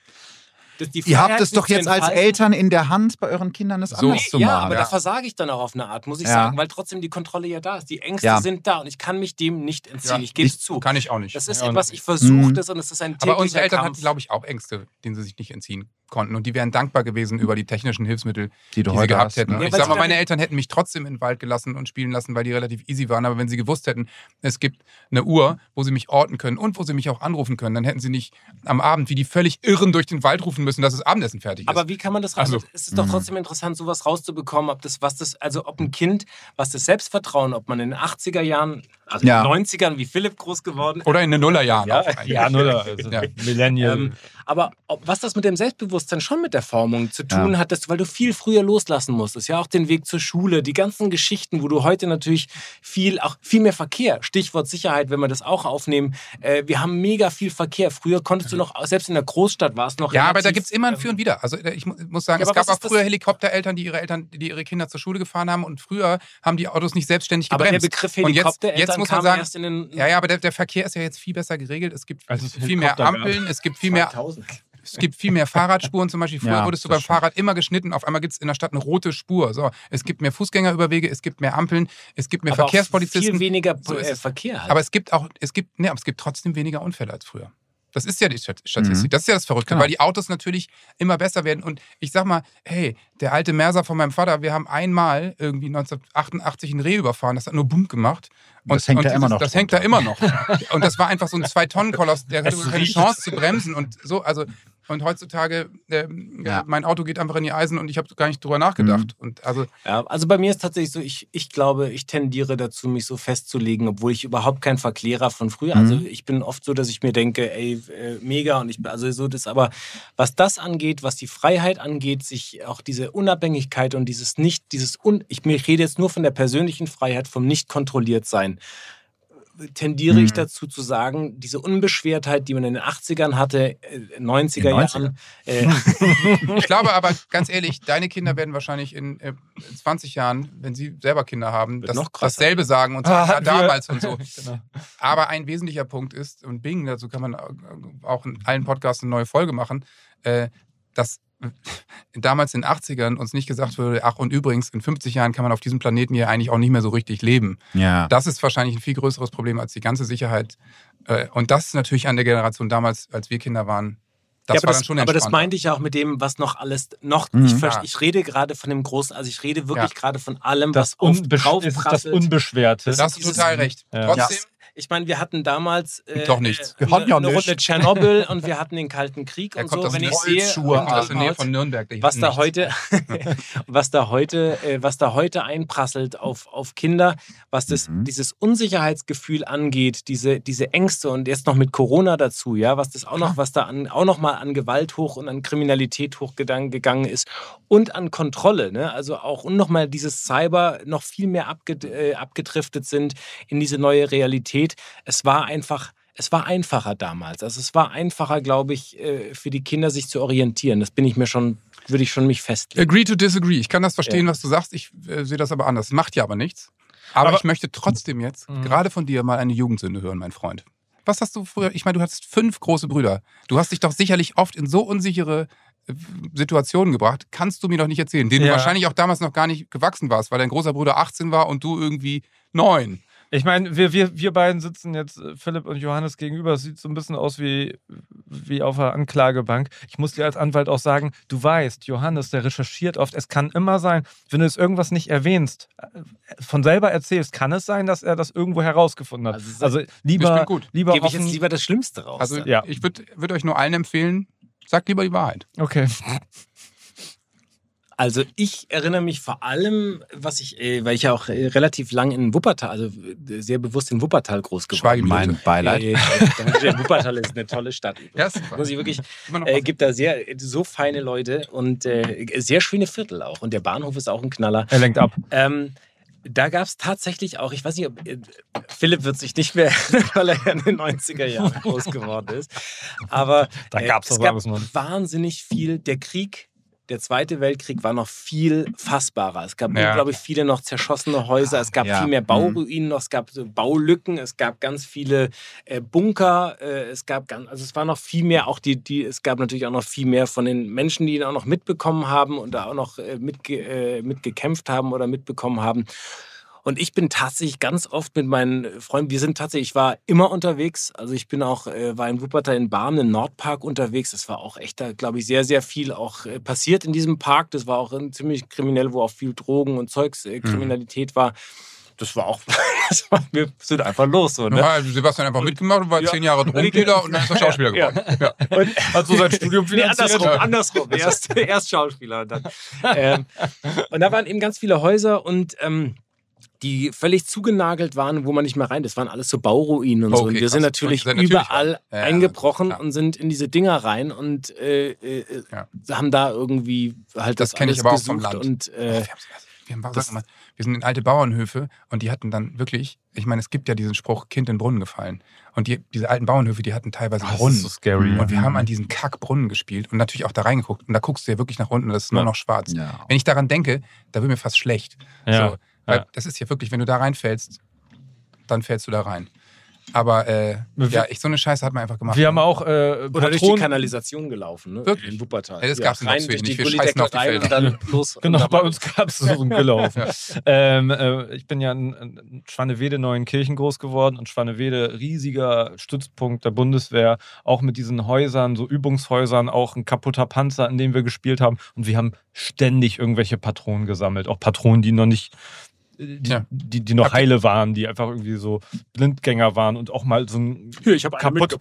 Ihr habt es doch jetzt als Eltern in der Hand, bei euren Kindern das So. anders Nee, zu ja, machen. aber Ja. da versage ich dann auch auf eine Art, muss ich Ja. sagen, weil trotzdem die Kontrolle ja da ist. Die Ängste Ja. sind da und ich kann mich dem nicht entziehen. Ja, ich gebe es zu. Kann ich auch nicht. Das ist Ja, etwas, ich versuche Mhm. das und es ist ein Aber unsere Eltern Kampf. hatten, glaube ich, auch Ängste, denen sie sich nicht entziehen konnten. Und die wären dankbar gewesen über die technischen Hilfsmittel, die du die sie heute gehabt hast. hätten. Ne? Und Ja, ich weil sag sie mal, meine Eltern hätten mich trotzdem in den Wald gelassen und spielen lassen, weil die relativ easy waren. Aber wenn sie gewusst hätten, es gibt eine Uhr, wo sie mich orten können und wo sie mich auch anrufen können, dann hätten sie nicht am Abend wie die völlig Irren durch den Wald rufen müssen, dass das Abendessen fertig ist. Aber wie kann man das Also- also, Es ist doch Mhm. trotzdem interessant, sowas rauszubekommen, ob das, was das, also ob ein Kind, was das Selbstvertrauen, ob man in den 80er Jahren, also Ja. in den 90ern wie Philipp groß geworden ist. Oder in den Nullerjahren Ja. <laughs> Ja, nuller. Also Ja. Millennial. Ähm, aber ob, was das mit dem Selbstbewusstsein schon mit der Formung zu tun Ja. hat, dass, weil du viel früher loslassen musstest, ja auch den Weg zur Schule, die ganzen Geschichten, wo du heute natürlich viel, auch viel mehr Verkehr, Stichwort Sicherheit, wenn wir das auch aufnehmen, äh, wir haben mega viel Verkehr. Früher konntest du noch, selbst in der Großstadt war es noch Ja, aber da relativ, gibt es immer ein ähm, Für und Wider. Also äh, ich mu- muss sagen, Ja, es gab was auch ist das- früher Helikoptereltern, die ihre Eltern, die ihre Kinder zur Schule gefahren haben und früher haben die Autos nicht selbstständig Aber der gebremst. Begriff und jetzt, Helikoptereltern jetzt muss man kam sagen, erst in den ja, ja, aber der, der Verkehr ist ja jetzt viel besser geregelt. Es gibt Als es viel mehr. Ampeln, es gibt viel mehr, 2000. es gibt viel mehr Fahrradspuren zum Beispiel. Früher Ja, wurdest du beim Fahrrad immer geschnitten. Auf einmal gibt es in der Stadt eine rote Spur. So, es gibt mehr Fußgängerüberwege, es gibt mehr Ampeln, es gibt mehr Aber Verkehrspolizisten. Viel weniger So äh. Verkehr halt. Aber es gibt auch, es gibt, nee, aber es gibt trotzdem weniger Unfälle als früher. Das ist ja die Stat- Statistik. Mhm. Das ist ja das Verrückte, Genau. weil die Autos natürlich immer besser werden. Und ich sag mal, hey, der alte Merser von meinem Vater, wir haben einmal irgendwie 1988 ein Reh überfahren, das hat nur Bumm gemacht. Und Das hängt da immer noch Das hängt da immer noch. Und das war einfach so ein Zwei-Tonnen-Koloss, der hatte keine riecht. Chance zu bremsen und so. Also, und heutzutage, ähm, Ja. mein Auto geht einfach in die Eisen und ich habe gar nicht drüber nachgedacht. Mhm. Und also, Ja, also bei mir ist tatsächlich so, ich, ich glaube, ich tendiere dazu, mich so festzulegen, obwohl ich überhaupt kein Verklärer von früher. Mhm. Also ich bin oft so, dass ich mir denke, ey, äh, mega und ich also so das, aber was das angeht, was die Freiheit angeht, sich auch diese Unabhängigkeit und dieses nicht, dieses un, ich mir rede jetzt nur von der persönlichen Freiheit, vom nicht kontrolliert sein. Tendiere ich Mhm. dazu zu sagen, diese Unbeschwertheit, die man in den 80ern hatte, äh, 90er, In 90er? Jahren, äh, ich glaube aber, ganz ehrlich, deine Kinder werden wahrscheinlich in, äh, 20 Jahren, wenn sie selber Kinder haben, das, dasselbe sagen und sagen, ja, Ah, wir- damals und so. <laughs> Genau. Aber ein wesentlicher Punkt ist, und Bing, dazu kann man auch in allen Podcasts eine neue Folge machen, äh, dass <laughs> damals in den 80ern uns nicht gesagt wurde, ach und übrigens, in 50 Jahren kann man auf diesem Planeten hier eigentlich auch nicht mehr so richtig leben. Ja. Das ist wahrscheinlich ein viel größeres Problem als die ganze Sicherheit Äh, Und das ist natürlich an der Generation damals, als wir Kinder waren, das ja, aber war das, dann schon aber das meinte ich ja auch mit dem, was noch alles noch. Mhm. Ich, ver- Ja. ich rede gerade von dem großen, also ich rede wirklich Ja. gerade von allem, Das, was auf Unbesch drauf ist das. Unbeschwerte. Da hast du dieses- total recht. Ja. Trotzdem, Ich meine, wir hatten damals äh, Doch nichts. äh, Wir hatten ja eine nichts. Runde Tschernobyl und wir hatten den Kalten Krieg und so. Wenn ich sehe, aus der von Nürnberg. was da heute, <laughs> <laughs> was da heute, äh, was da heute einprasselt auf, auf Kinder, was das, Mhm. dieses Unsicherheitsgefühl angeht, diese, diese Ängste und jetzt noch mit Corona dazu, ja, was das auch noch, was da an, auch noch mal an Gewalt hoch und an Kriminalität hochgegangen gegangen ist und an Kontrolle, ne? Also auch und noch mal dieses Cyber noch viel mehr äh, abgedriftet sind in diese neue Realität. Es war einfach es war einfacher damals. Also es war einfacher, glaube ich, äh, für die Kinder sich zu orientieren. Das bin ich mir schon, würde ich schon mich festlegen. Agree to disagree. Ich kann das verstehen, was du sagst. Ich äh, sehe das aber anders. Macht ja aber nichts. Aber, Aber- ich möchte trotzdem jetzt Mhm. gerade von dir mal eine Jugendsünde hören, mein Freund. Was hast du früher? Ich meine, du hattest fünf große Brüder. Du hast dich doch sicherlich oft in so unsichere äh, Situationen gebracht. Kannst du mir doch nicht erzählen, denen Ja. du wahrscheinlich auch damals noch gar nicht gewachsen warst, weil dein großer Bruder 18 war und du irgendwie neun. Ich meine, wir, wir, wir beiden sitzen jetzt, äh, Philipp und Johannes, gegenüber. Es sieht so ein bisschen aus wie, wie auf einer Anklagebank. Ich muss dir als Anwalt auch sagen, du weißt, Johannes, der recherchiert oft. Es kann immer sein, wenn du es irgendwas nicht erwähnst, äh, von selber erzählst, kann es sein, dass er das irgendwo herausgefunden hat. Also, Also, Ich lieber, bin gut. lieber Gebe ich jetzt lieber das Schlimmste raus. Also. Ja. ich würde würd euch nur allen empfehlen, sagt lieber die Wahrheit. Okay. Also ich erinnere mich vor allem, was ich, äh, weil ich ja auch äh, relativ lang in Wuppertal, also äh, sehr bewusst in Wuppertal groß geworden bin. Mein Beileid. Äh. Wuppertal ist eine tolle Stadt. Ja. Muss ich wirklich, äh, gibt da sehr, so feine Leute und äh, sehr schöne Viertel auch. Und der Bahnhof ist auch ein Knaller. Er lenkt ab. Ähm, da gab es tatsächlich auch, ich weiß nicht, ob, Philipp wird sich nicht mehr, <laughs> weil er ja in den 90er Jahren groß geworden ist. Aber Da äh, gab's es gab wahnsinnig viel. Der Krieg, der Zweite Weltkrieg war noch viel fassbarer. Es gab Ja. unglaublich viele noch zerschossene Häuser. Es gab Ja. viel mehr Mhm. Bauruinen noch. Es gab so Baulücken. Es gab ganz viele äh, Bunker. Äh, es gab ganz, also es war noch viel mehr. Auch die, die, es gab natürlich auch noch viel mehr von den Menschen, die ihn auch noch mitbekommen haben und da auch noch äh, mitge, äh, mitgekämpft haben oder mitbekommen haben. Und ich bin tatsächlich ganz oft mit meinen Freunden, wir sind tatsächlich, ich war immer unterwegs. Also ich bin auch, äh, war in Wuppertal in Barmen, im Nordpark unterwegs. Das war auch echt, da glaube ich, sehr, sehr viel auch äh, passiert in diesem Park. Das war auch ziemlich kriminell, wo auch viel Drogen und Zeugs, äh, Kriminalität war. Das war auch, <laughs> das war, wir sind einfach los so, ne? Ja, Sebastian hat einfach mitgemacht und war Ja. zehn Jahre <laughs> Drogendealer und dann ist er Schauspieler Ja. geworden. Ja. <laughs> Und, Hat so sein Studium Nee, finanziert. andersrum, andersrum. Erst, erst Schauspieler und dann. Ähm, und da waren eben ganz viele Häuser und ähm, die völlig zugenagelt waren, wo man nicht mehr rein. Das waren alles so Bauruinen und so. Und Okay, wir sind krass. natürlich ihr seid natürlich überall Ja, ja, eingebrochen klar. und sind in diese Dinger rein und äh, äh, Ja. haben da irgendwie halt Das das, kenn ich aber auch vom Land. Und, Oh, äh, wir, haben, wir, haben, sag mal, wir sind in alte Bauernhöfe und die hatten dann wirklich, ich meine, es gibt ja diesen Spruch, Kind in den Brunnen gefallen. Und die, diese alten Bauernhöfe, die hatten teilweise Das ist Brunnen. so scary. Und wir haben an diesen Kackbrunnen gespielt und natürlich auch da reingeguckt. Und da guckst du ja wirklich nach unten und das ist nur Ja. noch schwarz. Ja. Wenn ich daran denke, da wird mir fast schlecht. Ja. So, weil Ja. das ist ja wirklich, wenn du da reinfällst, dann fällst du da rein. Aber äh, ja, ich, so eine Scheiße hat man einfach gemacht. Wir haben auch äh, oder durch die Patronen. Kanalisation gelaufen, ne? Wirklich? In Wuppertal. Ja, das gab's rein Nordschweden durch die nicht. Wir scheißen auf die rein und Felder. dann los. Genau, und bei uns gab es so ein gelaufen. ähm, äh, ich bin ja in, in Schwannewede Neuenkirchen groß geworden und Schwannewede riesiger Stützpunkt der Bundeswehr, auch mit diesen Häusern, so Übungshäusern, auch ein kaputter Panzer, in dem wir gespielt haben. Und wir haben ständig irgendwelche Patronen gesammelt, auch Patronen, die noch nicht die, Ja. die, die noch heile waren, die einfach irgendwie so Blindgänger waren und auch mal so ein Hier, ich kaputt kaputt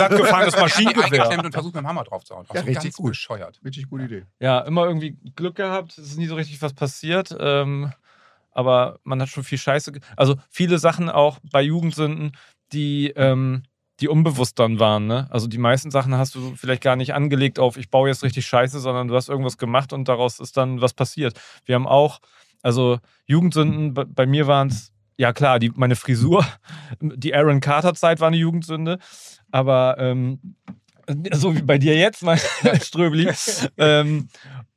abgefahrenes Die Maschinengewehr. und versucht mit dem Hammer drauf zu hauen. Ja, richtig ganz gut. bescheuert. Richtig gute Idee. Ja, immer irgendwie Glück gehabt. Es ist nie so richtig was passiert. Ähm, aber man hat schon viel Scheiße. Also viele Sachen auch bei Jugendsünden, die, ähm, die unbewusst dann waren. Ne? Also die meisten Sachen hast du vielleicht gar nicht angelegt auf, ich baue jetzt richtig Scheiße, sondern du hast irgendwas gemacht und daraus ist dann was passiert. Wir haben auch, also Jugendsünden, bei, mir waren es, ja klar, die, meine Frisur, die Aaron Carter-Zeit war eine Jugendsünde, aber ähm, so wie bei dir jetzt, mein <laughs> Ströbli. ähm,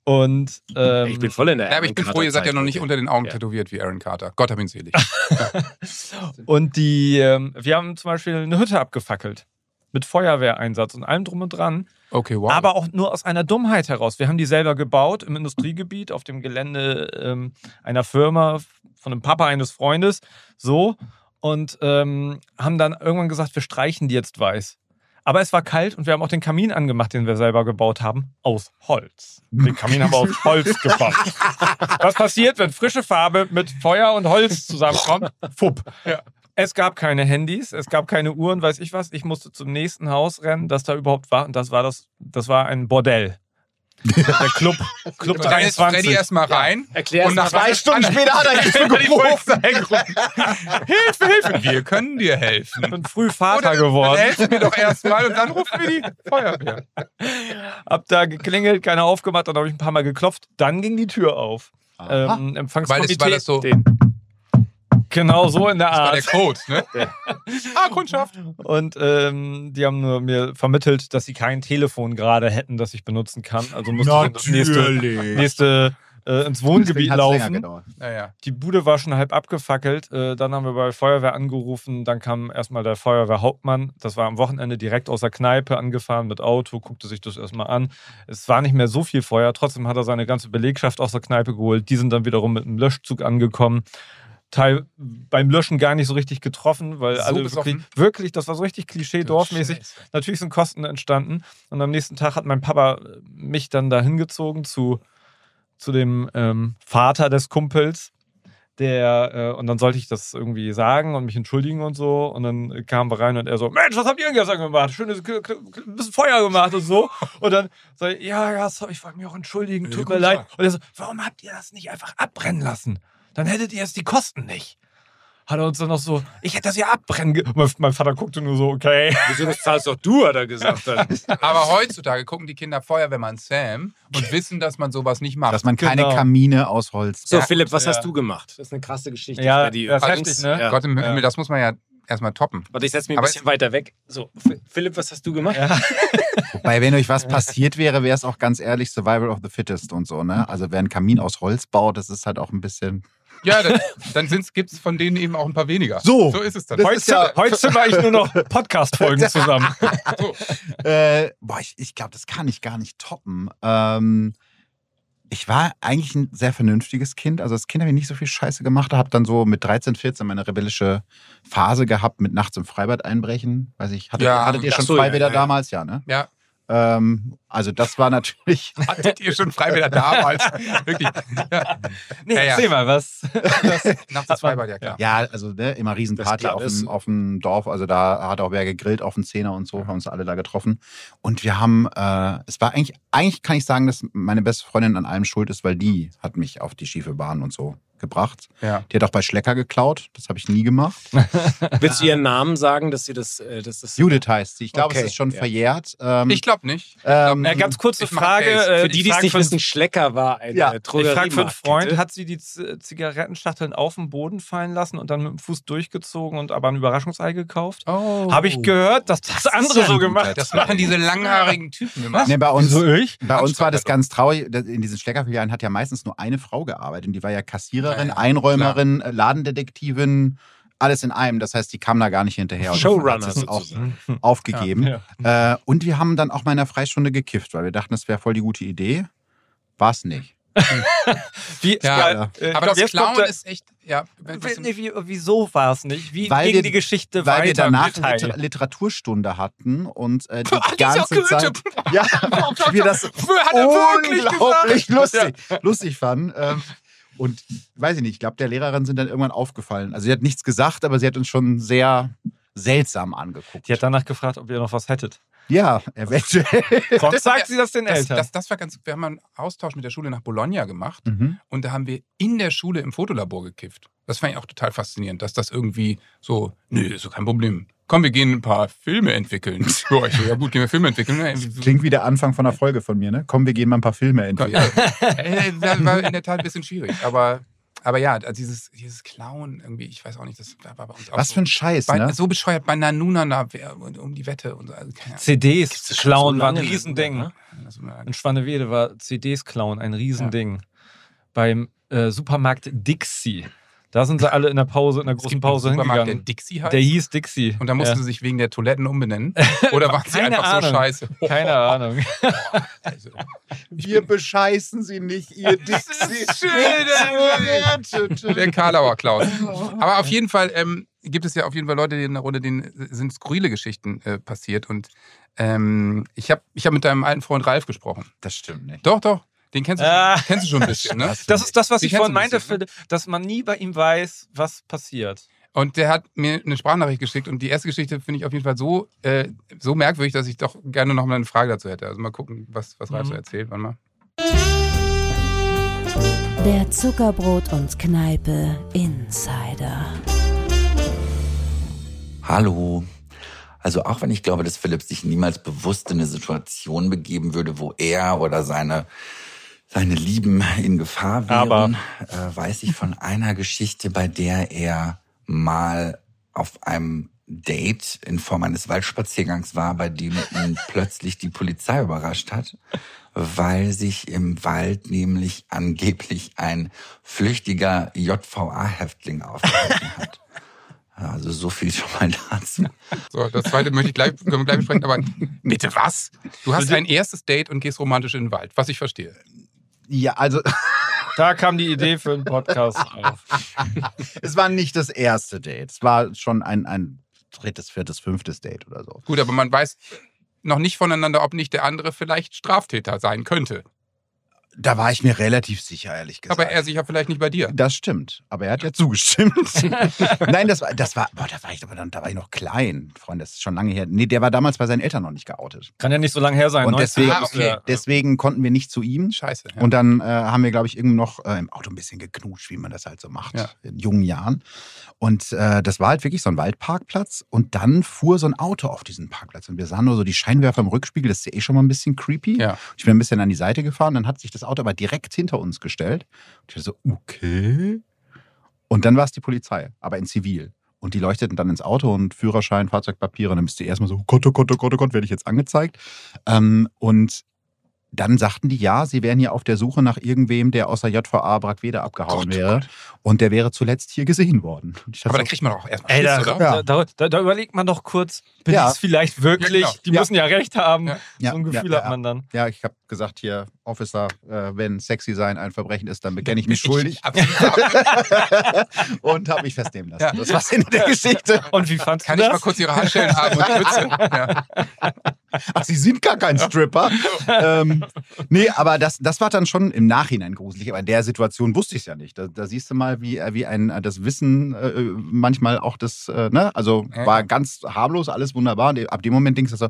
und ähm, Ich bin voll in der Ja, aber ich bin froh, ihr seid ja noch nicht unter den Augen Ja. tätowiert wie Aaron Carter. Gott hab ihn selig. <laughs> Und die, ähm, wir haben zum Beispiel eine Hütte abgefackelt. Mit Feuerwehreinsatz und allem drum und dran. Okay, wow. Aber auch nur aus einer Dummheit heraus. Wir haben die selber gebaut im Industriegebiet auf dem Gelände ähm, einer Firma von einem Papa eines Freundes. So. und ähm, haben dann irgendwann gesagt, wir streichen die jetzt weiß. Aber es war kalt und wir haben auch den Kamin angemacht, den wir selber gebaut haben, aus Holz. Den Kamin haben wir aus Holz gebaut. <laughs> Was passiert, wenn frische Farbe mit Feuer und Holz zusammenkommt? Fupp. Es gab keine Handys, es gab keine Uhren, weiß ich was. Ich musste zum nächsten Haus rennen, das da überhaupt war. Und das war das, das war ein Bordell. Der Club, <laughs> Club Und dann ist Freddy 23. erstmal rein. Erklär's und nach zwei Stunden später hat er Hilfe <laughs> die Polizei gerufen. <laughs> Hilfe, Hilfe. Wir können dir helfen. Ich bin früh Vater Oder geworden. Dann helfen wir doch erstmal und dann rufen wir die Feuerwehr. Hab da geklingelt, keiner aufgemacht, dann habe ich ein paar Mal geklopft. Dann ging die Tür auf. Ähm, Weil das, Empfangskomitee. weil das so Den. Genau so in der das war der Art. Code, ne? <laughs> Ah, Kundschaft. Und ähm, die haben nur mir vermittelt, dass sie kein Telefon gerade hätten, das ich benutzen kann. Also musste ich das nächste, nächste äh, ins Wohngebiet laufen. gedauert. Naja. Die Bude war schon halb abgefackelt. Äh, dann haben wir bei Feuerwehr angerufen. Dann kam erstmal der Feuerwehrhauptmann. Das war am Wochenende direkt aus der Kneipe angefahren mit Auto, guckte sich das erstmal an. Es war nicht mehr so viel Feuer. Trotzdem hat er seine ganze Belegschaft aus der Kneipe geholt. Die sind dann wiederum mit einem Löschzug angekommen. Teil beim Löschen gar nicht so richtig getroffen, weil So alle wirklich, wirklich, das war so richtig Klischee-Dorfmäßig. Natürlich sind Kosten entstanden. Und am nächsten Tag hat mein Papa mich dann da hingezogen zu, zu dem ähm, Vater des Kumpels. Der, äh, und dann sollte ich das irgendwie sagen und mich entschuldigen und so. Und dann kamen wir rein und er so: Mensch, was habt ihr denn gestern gemacht? Schönes, bisschen Feuer gemacht und so. Und dann sag ich: Ja, ja, sorry, ich wollte mich auch entschuldigen, Ja, tut guck mir leid. mal. Und er so: Warum habt ihr das nicht einfach abbrennen lassen? Dann hättet ihr jetzt die Kosten nicht. Hat er uns dann noch so: Ich hätte das ja abbrennen. ge-" Mein, mein Vater guckte nur so: Okay. Wieso das zahlst doch du, hat er gesagt. Dann. <laughs> Aber heutzutage gucken die Kinder Feuerwehrmann Sam und wissen, dass man sowas nicht macht. Dass man keine Genau. Kamine aus Holz. So, Ja, Philipp, was ja. hast du gemacht? Das ist eine krasse Geschichte. Ja, Freddy. das ist heftig, ne? Ja. Gott im. Himmel, das muss man ja erstmal toppen. Warte, ich setze mich ein Aber bisschen weiter weg. So, Philipp, was hast du gemacht? Ja. <laughs> Wobei, wenn euch was passiert wäre, wäre es auch ganz ehrlich Survival of the Fittest und so, ne? Also wer einen Kamin aus Holz baut, das ist halt auch ein bisschen. Ja, dann, dann gibt es von denen eben auch ein paar weniger. So. So ist es dann. Das Heute, ist ja- heute zimmer ich nur noch <laughs> Podcast-Folgen zusammen. <laughs> Äh, boah, ich, ich glaube, das kann ich gar nicht toppen. Ähm, ich war eigentlich ein sehr vernünftiges Kind. Also als Kind habe ich nicht so viel Scheiße gemacht. Habe dann so mit 13, 14 meine rebellische Phase gehabt mit nachts im Freibad einbrechen. Weiß ich, hattet, Ja, hattet ihr schon so, Freibäder ja, ja. damals? Ja, ne? Ja, Ähm, also das war natürlich. <laughs> hattet ihr schon Freiwilliger damals? <laughs> Wirklich. Ja. <laughs> Nee, Ja, ja. erzähl mal, was? Nachts das Freibad, ja klar. Ja, also ne, immer Riesenparty auf dem, auf dem Dorf. Also da hat auch wer gegrillt auf dem Zehner und so, haben uns alle da getroffen. Und wir haben, äh, es war eigentlich, eigentlich kann ich sagen, dass meine beste Freundin an allem schuld ist, weil die hat mich auf die schiefe Bahn und so gebracht. Ja. Die hat auch bei Schlecker geklaut. Das habe ich nie gemacht. <laughs> Willst du ihren Namen sagen, dass sie das, äh, dass das Judith heißt sie. Ich glaube, Okay, es ist schon ja. verjährt. Ähm, Ich glaube nicht. ähm, Äh, ganz kurze Frage. Äh, Für die, die es nicht wissen, Schlecker war eine Ja, ja, Ich frage für einen Freund, hat sie die Z Zigarettenschachteln auf den Boden fallen lassen und dann mit dem Fuß durchgezogen und aber ein Überraschungsei gekauft? Oh. Habe ich gehört, dass das, ist andere ja so gemacht guter Das machen diese langhaarigen Typen immer. nee, bei uns, Wieso ich? Bei uns war das ganz traurig. In diesen Schleckerfilialen hat ja meistens nur eine Frau gearbeitet. Und die war ja Kassiererin, Ja, ja, Einräumerin, äh, Ladendetektivin, alles in einem. Das heißt, die kam da gar nicht hinterher. Und Showrunner hat es auch sozusagen. aufgegeben. Ja. Äh, und wir haben dann auch mal in der Freistunde gekifft, weil wir dachten, das wäre voll die gute Idee. War es nicht. <laughs> Wie, Ja, ja, äh, Aber das Klauen der- ist echt, ja. Nee, wie, wieso war es nicht? Wie Weil ging wir- die Geschichte Weil weiter? wir danach eine Liter Literaturstunde hatten und äh, <laughs> die die auch ganze Goethe. Zeit. Ja, <laughs> wir das unglaublich gesagt? lustig, lustig fanden. Ähm, und weiß ich nicht, ich glaube, der Lehrerin sind dann irgendwann aufgefallen. Also sie hat nichts gesagt, aber sie hat uns schon sehr seltsam angeguckt. Die hat danach gefragt, ob ihr noch was hättet. ja, eventuell. Sonst Das war- sagt sie das den Das, Eltern. das, das war ganz, wir haben einen Austausch mit der Schule nach Bologna gemacht Mhm. und da haben wir in der Schule im Fotolabor gekifft. Das fand ich auch total faszinierend, dass das irgendwie so, nö, ist so kein Problem. Komm, wir gehen ein paar Filme entwickeln <laughs> für euch. Ja gut, gehen wir Filme entwickeln. Ja, Klingt wie der Anfang von einer Folge von mir, ne? Komm, wir gehen mal ein paar Filme entwickeln. Ja, äh, das war in der Tat ein bisschen schwierig. Aber, aber ja, also dieses, dieses Klauen irgendwie, ich weiß auch nicht, das war bei uns auch Was so. für ein Scheiß, bei, ne? So bescheuert bei Nanuna da, wer- um die Wette und so. Also. CDs das klauen so war ein Riesending. ne? Das war- In Schwanewede war CDs klauen ein Riesending. Beim äh, Supermarkt Dixie. Da sind sie alle in der Pause, in der großen Pause Supermarkt, der hingegangen. Dixie heißt. Der hieß Dixie. und da mussten ja. sie sich wegen der Toiletten umbenennen. <laughs> Oder waren sie einfach so Ahnung. scheiße? <laughs> Keine Ahnung. Also, Wir bescheißen sie nicht, ihr Dixie. der Karlauer Klaus. <laughs> Aber auf jeden Fall, ähm, gibt es ja auf jeden Fall Leute die in der Runde, denen sind skurrile Geschichten äh, passiert. Und ähm, ich habe ich hab mit deinem alten Freund Ralf gesprochen. Das stimmt nicht. Doch, doch. Den kennst du, Ah. schon, kennst du schon ein bisschen, ne? <laughs> Das ist das, was Die ich vorhin meinte, bisschen, ne? Philipp, dass man nie bei ihm weiß, was passiert. Und der hat mir eine Sprachnachricht geschickt und die erste Geschichte finde ich auf jeden Fall so, äh, so merkwürdig, dass ich doch gerne noch mal eine Frage dazu hätte. Also mal gucken, was, was Ralf so Mhm. erzählt. Warte mal. Der Zuckerbrot und Kneipe Insider. Hallo. Also auch wenn ich glaube, dass Philipp sich niemals bewusst in eine Situation begeben würde, wo er oder seine seine Lieben in Gefahr wären, äh, weiß ich von einer Geschichte, bei der er mal auf einem Date in Form eines Waldspaziergangs war, bei dem ihn <laughs> plötzlich die Polizei überrascht hat, weil sich im Wald nämlich angeblich ein flüchtiger JVA-Häftling aufgehalten hat. Also so viel schon mal dazu. So, das zweite möchte ich gleich, können wir gleich besprechen, aber <laughs> bitte was? Du hast ein erstes Date und gehst romantisch in den Wald, was ich verstehe. Ja, also <laughs> Da kam die Idee für einen Podcast auf. <laughs> es war nicht das erste Date. Es war schon ein, ein drittes, viertes, fünftes Date oder so. Gut, aber man weiß noch nicht voneinander, ob nicht der andere vielleicht Straftäter sein könnte. Da war ich mir relativ sicher, ehrlich gesagt. Aber er sicher vielleicht nicht bei dir. Das stimmt. Aber er hat ja zugestimmt. <laughs> Nein, das war, das war, boah, da war ich, aber dann, da war ich noch klein, Freund. Das ist schon lange her. Nee, der war damals bei seinen Eltern noch nicht geoutet. Kann ja nicht so lange her sein. Und 19 deswegen, Ah, okay. deswegen konnten wir nicht zu ihm. Scheiße. Ja. Und dann äh, haben wir, glaube ich, irgendwie noch äh, im Auto ein bisschen geknutscht, wie man das halt so macht, Ja. in jungen Jahren. Und äh, das war halt wirklich so ein Waldparkplatz. Und dann fuhr so ein Auto auf diesen Parkplatz. Und wir sahen nur so die Scheinwerfer im Rückspiegel. Das ist ja eh schon mal ein bisschen creepy. Ja. Ich bin ein bisschen an die Seite gefahren. Dann hat sich das Auto aber direkt hinter uns gestellt. Und ich dachte so, okay. Und dann war es die Polizei, aber in Zivil. Und die leuchteten dann ins Auto und Führerschein, Fahrzeugpapiere. Und dann bist du erstmal so, oh Gott, oh Gott, oh Gott, oh Gott, werde ich jetzt angezeigt. Ähm, und dann sagten die, ja, sie wären hier auf der Suche nach irgendwem, der aus der JVA Brackwede abgehauen Gott, oh wäre. Gott. Und der wäre zuletzt hier gesehen worden. Ich Aber da kriegt man doch erstmal Ey, da, Schiss, oder? Ja. da, da, da überlegt man doch kurz, bin Ja. ich es vielleicht wirklich? Ja, genau. Die Ja. müssen ja recht haben. So ein Gefühl ja, hat man dann. ja, ich habe gesagt hier, Officer, äh, wenn sexy sein ein Verbrechen ist, dann bekenne ich mich schuldig Absolut. <laughs> und habe mich festnehmen lassen. Ja. Das war's Ende der Geschichte. Und wie fandst Kann du ich das? mal kurz Ihre Handschellen haben und die Mütze? <laughs> <laughs> Ach, Sie sind gar kein Stripper. ähm, nee, aber das, das war dann schon im Nachhinein gruselig. Aber in der Situation wusste ich es ja nicht. Da, da siehst du mal, wie, äh, wie ein äh, das Wissen äh, manchmal auch das, äh, ne? Also war ganz harmlos, alles wunderbar. Und ab dem Moment denkst du so,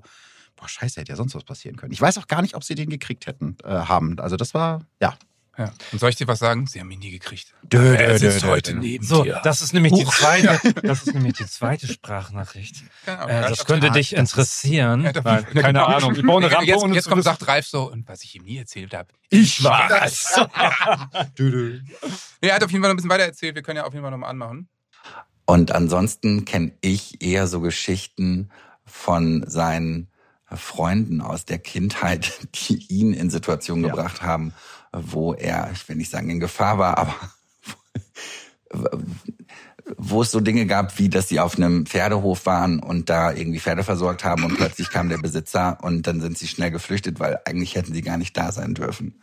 boah, scheiße, hätte ja sonst was passieren können. Ich weiß auch gar nicht, ob sie den gekriegt hätten, äh, haben. Also das war, ja. Ja. Und soll ich dir was sagen? Sie haben ihn nie gekriegt. Dö, dö, er sitzt dö, heute dö. neben So, dir. das ist nämlich die zweite, das ist nämlich die zweite Sprachnachricht. <laughs> Genau. Äh, das könnte dich interessieren. Ja, Nein, <laughs> keine genau. Ahnung. Ich baue eine Rampe, jetzt ohne jetzt kommt, sagt Ralf so, und was ich ihm nie erzählt habe. Ich war's. <laughs> Dö, dö. Nee, er hat auf jeden Fall noch ein bisschen weiter erzählt. Wir können ja auf jeden Fall nochmal anmachen. Und ansonsten kenne ich eher so Geschichten von seinen Freunden aus der Kindheit, die ihn in Situationen Ja. gebracht haben, wo er, ich will nicht sagen in Gefahr war, aber wo es so Dinge gab, wie dass sie auf einem Pferdehof waren und da irgendwie Pferde versorgt haben und plötzlich kam der Besitzer und dann sind sie schnell geflüchtet, weil eigentlich hätten sie gar nicht da sein dürfen.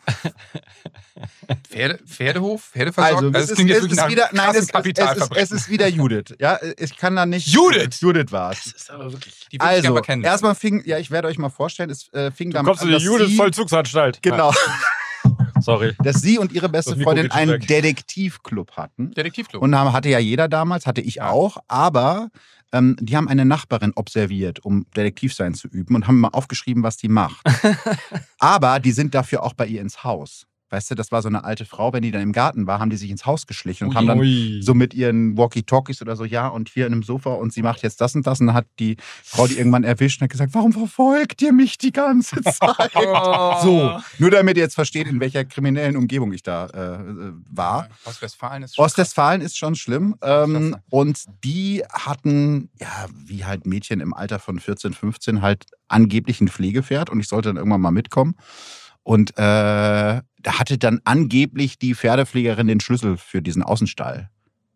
Pferde, Pferdehof, Pferdeversorgung. Also, das es ist, es ist wieder, nein, es, es, es, ist, es ist wieder Judith. Ja, ich kann da nicht. Judith? Judith war es. ist aber wirklich. Die will ich Also, kennen. erstmal fing, ja, ich werde euch mal vorstellen, es äh, fing Du damit kommst an, in die dass Judith sie, Vollzugsanstalt. Genau, <laughs> Sorry. <laughs> dass sie und ihre beste Freundin einen. Detektivclub hatten. Detektivclub. Und haben, hatte ja jeder damals, hatte ich Ja. auch, aber ähm, die haben eine Nachbarin observiert, um Detektiv sein zu üben und haben mal aufgeschrieben, was die macht. <laughs> aber die sind dafür auch bei ihr ins Haus. Weißt du, das war so eine alte Frau, wenn die dann im Garten war, haben die sich ins Haus geschlichen und haben dann Ui. so mit ihren Walkie-Talkies oder so, ja, und hier in einem Sofa und sie macht jetzt das und das. Und dann hat die Frau die irgendwann erwischt und hat gesagt, warum verfolgt ihr mich die ganze <laughs> Zeit? Oh. So, nur damit ihr jetzt versteht, in welcher kriminellen Umgebung ich da äh, äh, war. Ostwestfalen ist schon Ostwestfalen ist schon schlimm. Ähm, und die hatten, ja, wie halt Mädchen im Alter von 14, 15, halt angeblich ein Pflegepferd und ich sollte dann irgendwann mal mitkommen. Und äh, da hatte dann angeblich die Pferdepflegerin den Schlüssel für diesen Außenstall.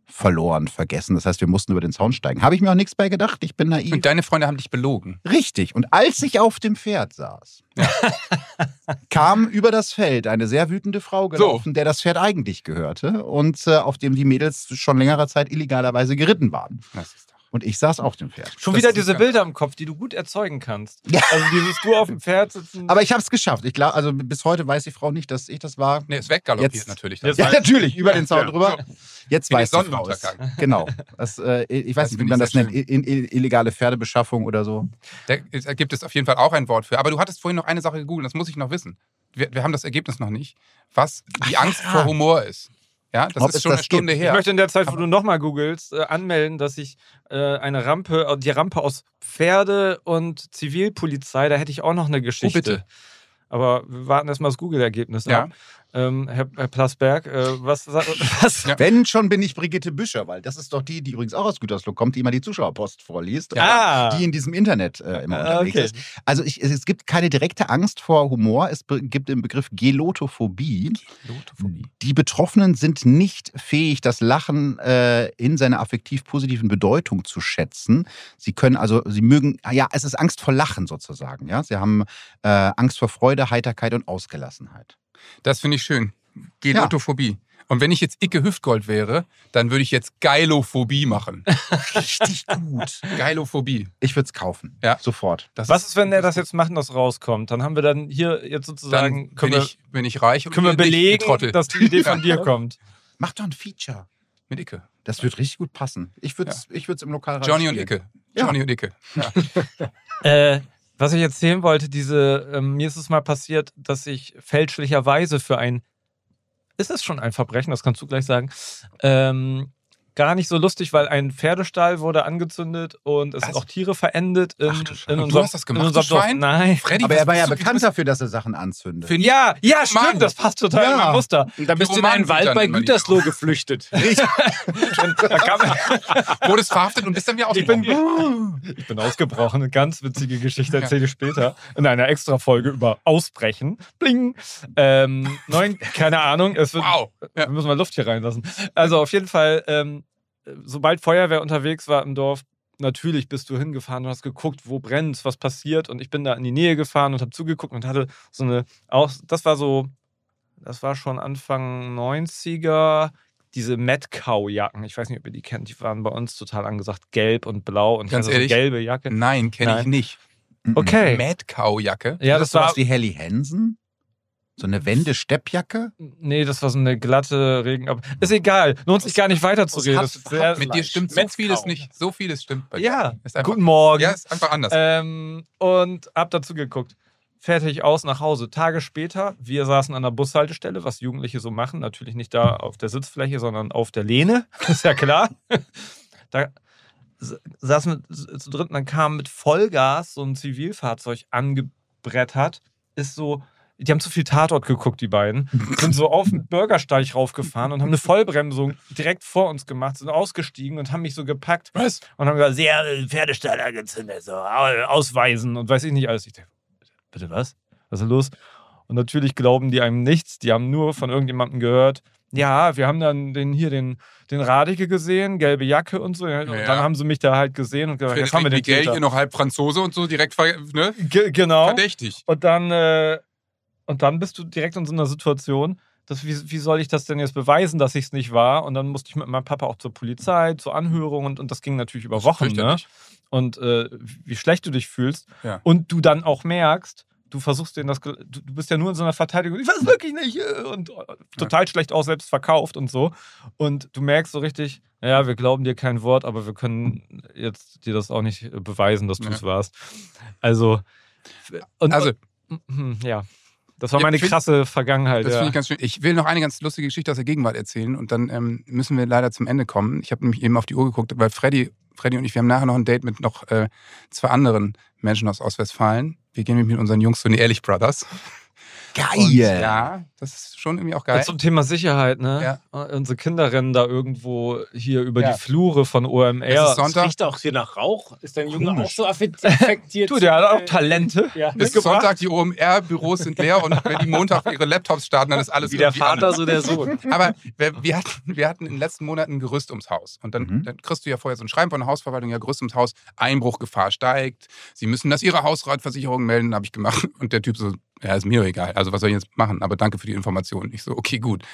verloren, vergessen. Das heißt, wir mussten über den Zaun steigen. Habe ich mir auch nichts bei gedacht. Ich bin naiv. Und deine Freunde haben dich belogen. Richtig. Und als ich auf dem Pferd saß, <laughs> kam über das Feld eine sehr wütende Frau gelaufen, der das Pferd eigentlich gehörte und äh, auf dem die Mädels schon längerer Zeit illegalerweise geritten waren. Das ist. Und ich saß auf dem Pferd. Schon Das wieder diese Bilder im Kopf, die du gut erzeugen kannst. Ja. Also dieses du auf dem Pferd sitzen. Aber ich habe es geschafft. Ich glaube, also bis heute weiß die Frau nicht, dass ich das war. Nee, ist weggaloppiert Jetzt- natürlich. Jetzt- Ja, <laughs> natürlich, über den Zaun Ja, drüber. Jetzt Wie weiß die Frau es. Genau. Das, äh, ich weiß Das nicht, wie man das nennt. I- illegale Pferdebeschaffung oder so. Da gibt es auf jeden Fall auch ein Wort für. Aber du hattest vorhin noch eine Sache gegoogelt, das muss ich noch wissen. Wir, wir haben das Ergebnis noch nicht. Was die Angst ja. vor Humor ist. Ja, das Ob ist schon das eine Stunde gibt. Ich her. möchte in der Zeit, wo du nochmal googelst, äh, anmelden, dass ich äh, eine Rampe, äh, die Rampe aus Pferde und Zivilpolizei, da hätte ich auch noch eine Geschichte. Oh, bitte. Aber wir warten erstmal das Google-Ergebnis Ja. ab. Ähm, Herr, Herr Plasberg, äh, was, <laughs> was? Ja. Wenn schon bin ich Brigitte Büscher, weil das ist doch die, die übrigens auch aus Gütersloh kommt, die immer die Zuschauerpost vorliest. Ah. Die in diesem Internet äh, immer Ah, unterwegs okay. ist. Also ich, es, es gibt keine direkte Angst vor Humor. Es be gibt den Begriff Gelotophobie. Lotophobie. Die Betroffenen sind nicht fähig, das Lachen äh, in seiner affektiv positiven Bedeutung zu schätzen. Sie können also, sie mögen, ja, es ist Angst vor Lachen sozusagen. Ja, sie haben äh, Angst vor Freude, Heiterkeit und Ausgelassenheit. Das finde ich schön. Gelotophobie. Und wenn ich jetzt Icke Hüftgold wäre, dann würde ich jetzt Geilophobie machen. <laughs> Richtig gut. Geilophobie. Ich würde es kaufen. Ja. Sofort. Das Was ist, wenn der das jetzt macht und das rauskommt? Dann haben wir dann hier jetzt sozusagen, Dann können, bin wir, ich, bin ich reich und können wir belegen, dass die Idee von dir kommt. Mach doch ein Feature. Mit Icke. Das wird richtig gut passen. Ich würde es ich würd's im Lokalradio Johnny und. Icke. Ja. Johnny und Icke. Ja. <laughs> Äh, was ich erzählen wollte, diese, ähm, mir ist es mal passiert, dass ich fälschlicherweise für ein, ist es schon ein Verbrechen, das kannst du gleich sagen, ähm, gar nicht so lustig, weil ein Pferdestall wurde angezündet und es sind auch Tiere verendet in, Ach du in Und du unserem, hast das in gemacht, unserem du Dorf. Schwein? Nein. Freddy, Aber er war ja bekannt dafür, dass er Sachen anzündet. Für Ja, ja, Mann. stimmt, das passt total Ja. in mein Muster. Da bist du in einen Wald bei Gütersloh geflüchtet. <laughs> Da kam, <laughs> wurdest verhaftet und bist dann wieder ich, bin, ausgebrochen. ich bin ausgebrochen. Eine ganz witzige Geschichte erzähle ich später in einer extra Folge über Ausbrechen. Bling. Ähm, neun, keine Ahnung. Es wird, Wow. Ja. Wir müssen mal Luft hier reinlassen. Also auf jeden Fall, ähm, sobald Feuerwehr unterwegs war im Dorf, natürlich bist du hingefahren und hast geguckt, wo brennt, was passiert. Und ich bin da in die Nähe gefahren und habe zugeguckt und hatte so eine, auch, das war so, das war schon Anfang 90er, diese Mad Cow Jacken. Ich weiß nicht, ob ihr die kennt. Die waren bei uns total angesagt, gelb und blau und Ganz hatte so ehrlich? gelbe Jacke. Nein, kenne ich nicht. Okay. Mad Cow Jacke. Ja, das das war, sowas wie Helly Hansen? So eine Wende-Steppjacke? nee, das war so eine glatte Regen. Aber ist egal. Lohnt sich gar nicht weiterzureden. Das sehr- Mit dir stimmt so vieles nicht. So vieles stimmt bei dir. Ja, einfach, guten Morgen. Ja, ist einfach anders. Ähm, und hab dazu geguckt. Fertig aus nach Hause. Tage später, wir saßen an der Bushaltestelle, was Jugendliche so machen. Natürlich nicht da auf der Sitzfläche, sondern auf der Lehne. <laughs> Ist ja klar. <laughs> Da saßen wir zu dritt und dann kam mit Vollgas so ein Zivilfahrzeug angebrettert. Ist so. Die haben zu viel Tatort geguckt, die beiden. Sind so auf den Bürgersteig raufgefahren und haben eine Vollbremsung direkt vor uns gemacht, sind ausgestiegen und haben mich so gepackt Was? und haben gesagt, sehr äh, Pferdestall angezündet, so au- ausweisen und weiß ich nicht alles. Ich dachte, bitte was? Was ist los? Und natürlich glauben die einem nichts. Die haben nur von irgendjemandem gehört, ja, wir haben dann den hier den, den Radike gesehen, gelbe Jacke und so. Und Ja. dann haben sie mich da halt gesehen und gesagt, jetzt haben wir den Miguel, Täter. hier noch halb Franzose und so, direkt ne? Ge genau. verdächtig. Und dann, äh, und dann bist du direkt in so einer Situation, dass, wie, wie soll ich das denn jetzt beweisen, dass ich es nicht war? Und dann musste ich mit meinem Papa auch zur Polizei, zur Anhörung und, und das ging natürlich über Wochen. Ne? Und äh, wie schlecht du dich fühlst. Ja. Und du dann auch merkst, du versuchst denen das, du, bist ja nur in so einer Verteidigung, ich weiß wirklich nicht äh, und äh, total schlecht auch selbst verkauft und so. Und du merkst so richtig, ja, wir glauben dir kein Wort, aber wir können jetzt dir das auch nicht äh, beweisen, dass du es warst. Also, und, Also, hm, ja, das war meine krasse Vergangenheit. das ja. finde ich ganz schön. Ich will noch eine ganz lustige Geschichte aus der Gegenwart erzählen und dann ähm, müssen wir leider zum Ende kommen. Ich habe nämlich eben auf die Uhr geguckt, weil Freddy, Freddy und ich, wir haben nachher noch ein Date mit noch äh, zwei anderen Menschen aus Ostwestfalen. Wir gehen mit unseren Jungs zu den Ehrlich Brothers. Geil! Und, ja, das ist schon irgendwie auch geil. Zum Thema Sicherheit, ne? Ja. Unsere Kinder rennen da irgendwo hier über Ja. die Flure von Es OMR. ist Sonntag. Das riecht auch hier nach Rauch. Ist dein Junge Komisch. auch so affektiert? <laughs> Du, der hat auch Äh, Talente. <laughs> Ja. Es ist Sonntag, die OMR-Büros sind leer und wenn die Montag ihre Laptops starten, dann ist alles Wie der irgendwie an. Vater, so der Sohn. <laughs> Aber wir, wir, hatten, wir hatten in den letzten Monaten ein Gerüst ums Haus. Und dann, Mhm. dann kriegst du ja vorher so ein Schreiben von der Hausverwaltung, ja, Gerüst ums Haus, Einbruchgefahr steigt. Sie müssen das Ihrer Hausratversicherung melden, habe ich gemacht. Und der Typ so, ja, ist mir egal. Also was soll ich jetzt machen? Aber danke für die Information. Ich so, okay, gut.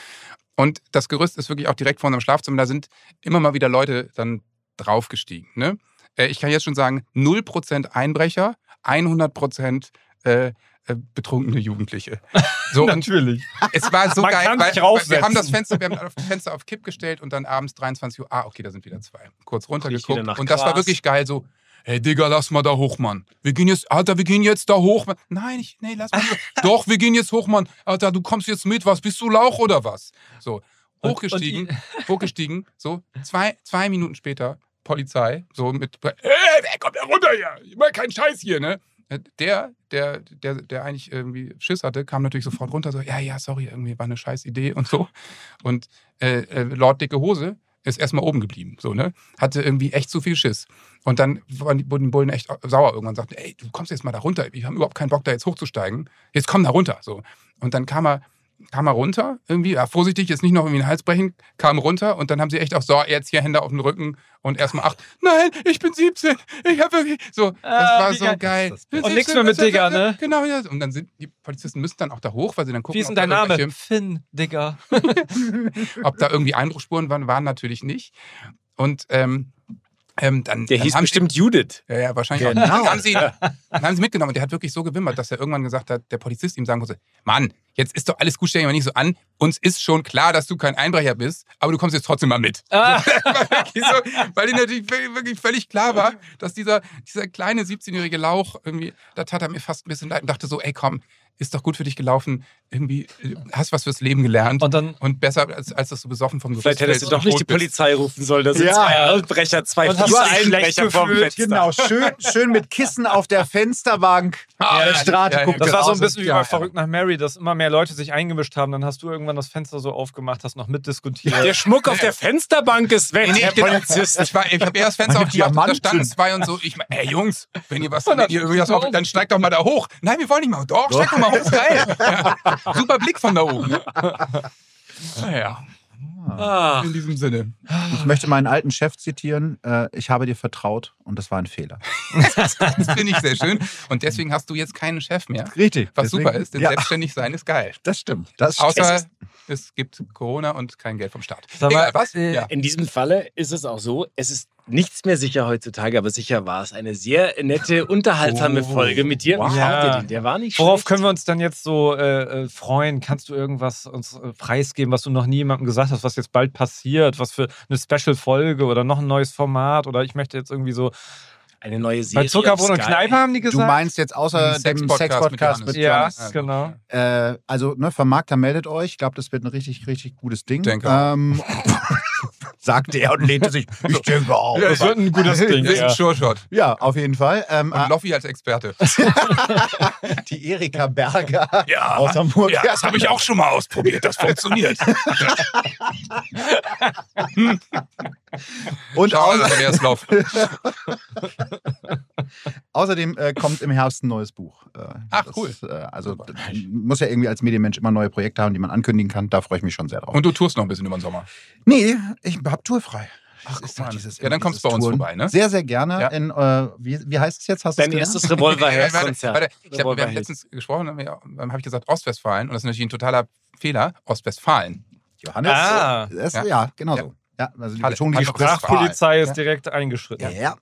Und das Gerüst ist wirklich auch direkt vor unserem Schlafzimmer. Da sind immer mal wieder Leute dann draufgestiegen. Ne? Äh, Ich kann jetzt schon sagen, 0% Einbrecher, 100% äh, äh, betrunkene Jugendliche. <laughs> So, Natürlich. es war so Man geil, weil, weil wir haben das Fenster, wir haben das Fenster auf Kipp gestellt und dann abends 23 Uhr, ah, okay, da sind wieder zwei. Kurz runtergeguckt und das war wirklich geil, so, hey Digga, lass mal da hoch, Mann. Wir gehen jetzt, Alter, wir gehen jetzt da hoch, Mann. Nein, ich, nee, lass mal. <laughs> Doch, wir gehen jetzt hoch, Mann. Alter, du kommst jetzt mit, was, bist du Lauch oder was? So, Und- hochgestiegen, und <laughs> hochgestiegen, so, zwei, zwei Minuten später, Polizei, so mit, hey, wer kommt da runter hier? Ich mach keinen Scheiß hier, ne? Der, der, der, der eigentlich irgendwie Schiss hatte, kam natürlich sofort runter, so, ja, ja, sorry, irgendwie war eine scheiß Idee und so. Und äh, äh, Lord Dicke Hose ist erstmal oben geblieben, so, ne? Hatte irgendwie echt zu viel Schiss. Und dann waren die, wurden die Bullen echt sauer irgendwann und sagten, ey, du kommst jetzt mal da runter, wir haben überhaupt keinen Bock, da jetzt hochzusteigen. Jetzt komm da runter, so. Und dann kam er, kam er runter, irgendwie, ja, vorsichtig, jetzt nicht noch irgendwie den Hals brechen, kam runter und dann haben sie echt auch so, jetzt hier Hände auf den Rücken und erstmal acht, <laughs> nein, ich bin 17, ich habe wirklich, so, das Ah, war so geil. geil. Und nichts mehr mit Digga, ne? Genau, ja. Und dann sind die Polizisten müssen dann auch da hoch, weil sie dann gucken, Wie ist denn ob da dein Name? Finn, Digga. <laughs> ob da irgendwie Einbruchspuren waren, waren natürlich nicht. Und ähm, ähm, dann, Der dann hieß bestimmt Judith. Sie, ja, ja, wahrscheinlich Genau. auch. Dann haben, sie, dann haben sie mitgenommen und der hat wirklich so gewimmert, dass er irgendwann gesagt hat, der Polizist ihm sagen musste, Mann, jetzt ist doch alles gut, stell dich mal nicht so an. Uns ist schon klar, dass du kein Einbrecher bist, aber du kommst jetzt trotzdem mal mit. Ah. <laughs> So, weil ihm natürlich wirklich völlig klar war, dass dieser, dieser kleine 17-jährige Lauch irgendwie, da tat er mir fast ein bisschen leid und dachte so, ey komm, ist doch gut für dich gelaufen. Irgendwie äh, hast was fürs Leben gelernt. Und dann Und besser, als, als dass du besoffen vom Vielleicht hättest du doch nicht die bist. Polizei rufen sollen. Da sind Ja. zwei Ausbrecher, zwei Und hast Einbrecher gefühlt? Fenster. Genau, schön, schön mit Kissen auf der Fensterbank. Ah, <laughs> der ja, Strate ja, ja, guckt Das war so ein bisschen wie ja, bei ja. Verrückt nach Mary, dass immer mehr Leute sich eingemischt haben. Dann hast du irgendwann das Fenster so aufgemacht, hast noch mitdiskutiert. Der Schmuck auf der Fensterbank ist weg, Nee, Herr genau. Polizist. Ich, war- ich habe eher das Fenster Meine aufgemacht und da standen zwei und so. Ich meine, ey Jungs, wenn ihr was, wenn ihr irgendwie was auf, dann steigt doch mal da hoch. Nein, wir wollen nicht mal. Doch, steigt doch mal hoch, geil. Ja. <laughs> Super Blick von da oben. Naja, Ah. in diesem Sinne. Ich möchte meinen alten Chef zitieren. Äh, ich habe dir vertraut und das war ein Fehler. Das finde ich sehr schön. Und deswegen hast du jetzt keinen Chef mehr. Richtig. Was super ist, denn ja, selbstständig sein ist geil. das stimmt. Das Außer stimmt. Es gibt Corona und kein Geld vom Staat. Sag mal, Egal, was? äh, Ja. In diesem Falle ist es auch so, es ist nichts mehr sicher heutzutage, aber sicher war es eine sehr nette, unterhaltsame Oh, Folge mit dir. wow. Ja. Der war nicht Worauf schlecht. können wir uns dann jetzt so äh, äh, freuen? Kannst du irgendwas uns äh, preisgeben, was du noch nie jemandem gesagt hast, was jetzt bald passiert? Was für eine Special-Folge oder noch ein neues Format? Oder ich möchte jetzt irgendwie so. Eine neue Serie. Bei Zuckerbrot und. Kneipe haben die Du gesagt? meinst jetzt außer dem Sex-Podcast mit mit, ja, genau. Äh, also, ne, Vermarkter meldet euch. Ich glaube, das wird ein richtig, richtig gutes Ding. Denke ähm, <laughs> sagte er und lehnte sich. Ich denke auch. Ja, Das wird ein gutes Ding. Das ist ein Ja. Sure-Shot. Ja, auf jeden Fall. Ähm, Und Loffi als Experte. <laughs> die Erika Berger Ja. aus Hamburg. Ja, das habe ich auch schon mal ausprobiert. Das funktioniert. <laughs> Und Schau, Loff. <laughs> außerdem äh, kommt im Herbst ein neues Buch. Äh, Ach, das, cool. Äh, also muss ja irgendwie als Medienmensch immer neue Projekte haben, die man ankündigen kann. Da freue ich mich schon sehr drauf. Und du tourst noch ein bisschen über den Sommer. nee, ich hab tourfrei. Ach, Das ist mal. dieses- Ja, dann kommst du bei uns Touren. vorbei, ne? Sehr, sehr gerne. Ja. In, äh, wie, wie heißt es jetzt? Hast Dein es erstes warte, ich hab, wir haben letztens gesprochen, dann habe ich gesagt Ostwestfalen. Und das ist natürlich ein totaler Fehler. Ostwestfalen. Johannes? Ah. Das, Ja. ja. genau Ja. so. Ja, also die. Betonung liegt Sprachpolizei ist direkt eingeschritten. Ja. ja.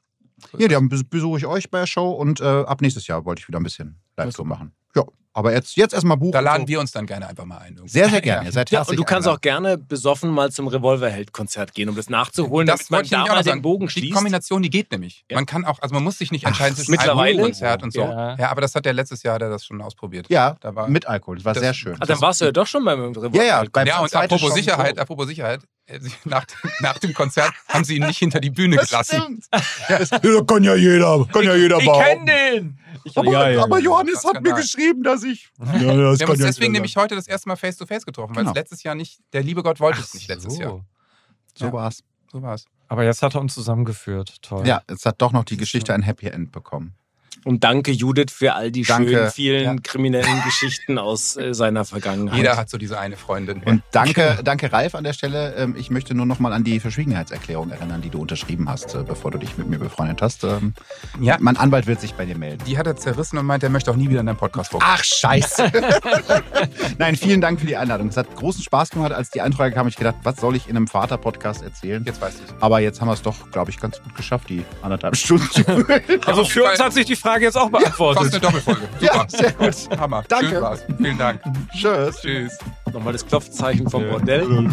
Ja, dann besuche ich euch bei der Show und äh, ab nächstes Jahr wollte ich wieder ein bisschen Live-Tour machen. Ja, aber jetzt, jetzt erstmal Buch. Da laden so. wir uns dann gerne einfach mal ein. irgendwie. Sehr, sehr gerne. Ihr seid Ja, und du kannst auch gerne besoffen mal zum Revolverheld-Konzert gehen, um das nachzuholen, Das damit man ich da mal den. Bogen Die schließt. Kombination, die geht nämlich. Ja. Man kann auch, also man muss sich nicht entscheiden zwischen mittlerweile? einem Konzert und so. Ja. Ja. aber das hat der letztes Jahr, der das schon ausprobiert. Ja, Da war- mit Alkohol. Das war Das- sehr schön. Ah, dann warst du ja doch schon beim Revolverheld. Ja, ja, beim Ja, und apropos Sicherheit, apropos Sicherheit, äh, sie- <laughs> nach, nach dem Konzert haben sie ihn nicht hinter die Bühne Das gelassen. stimmt. Ja, das kann ja jeder, kann ja jeder Ich kenne den! Aber, Ja, ja, aber ja. Johannes hat mir geschrieben, dass ich. <laughs> Ja, das Wir haben uns deswegen nämlich heute das erste Mal face-to-face getroffen, weil Genau. es letztes Jahr nicht, der liebe Gott wollte es nicht letztes so. Jahr. So Ja. war's. So war's. Aber jetzt hat er uns zusammengeführt. Toll. Ja, es hat doch noch die Geschichte ein Happy End bekommen. Und danke Judith für all die Danke. schönen, vielen Ja. kriminellen <laughs> Geschichten aus äh, seiner Vergangenheit. Jeder hat so diese eine Freundin. Und danke, danke Ralf an der Stelle. Ähm, Ich möchte nur noch mal an die Verschwiegenheitserklärung erinnern, die du unterschrieben hast, äh, bevor du dich mit mir befreundet hast. Ähm, ja, Mein Anwalt wird sich bei dir melden. die hat er zerrissen und meint, er möchte auch nie wieder in deinem Podcast vorkommen. Ach, scheiße. <laughs> Nein, vielen Dank für die Einladung. Es hat großen Spaß gemacht. Als die Anfrage kam, hab ich gedacht, was soll ich in einem Vater-Podcast erzählen? Jetzt weißt du es. Aber jetzt haben wir es doch, glaube ich, ganz gut geschafft, die anderthalb Stunden zu <laughs> füllen. Also für uns hat sich die Frage jetzt auch beantwortet. Fast eine Doppelfolge. <laughs> Ja, Super. sehr gut. Hammer. Danke. Schön war's. Vielen Dank. Tschüss. Tschüss. Nochmal das Klopfzeichen vom Bordell. <laughs>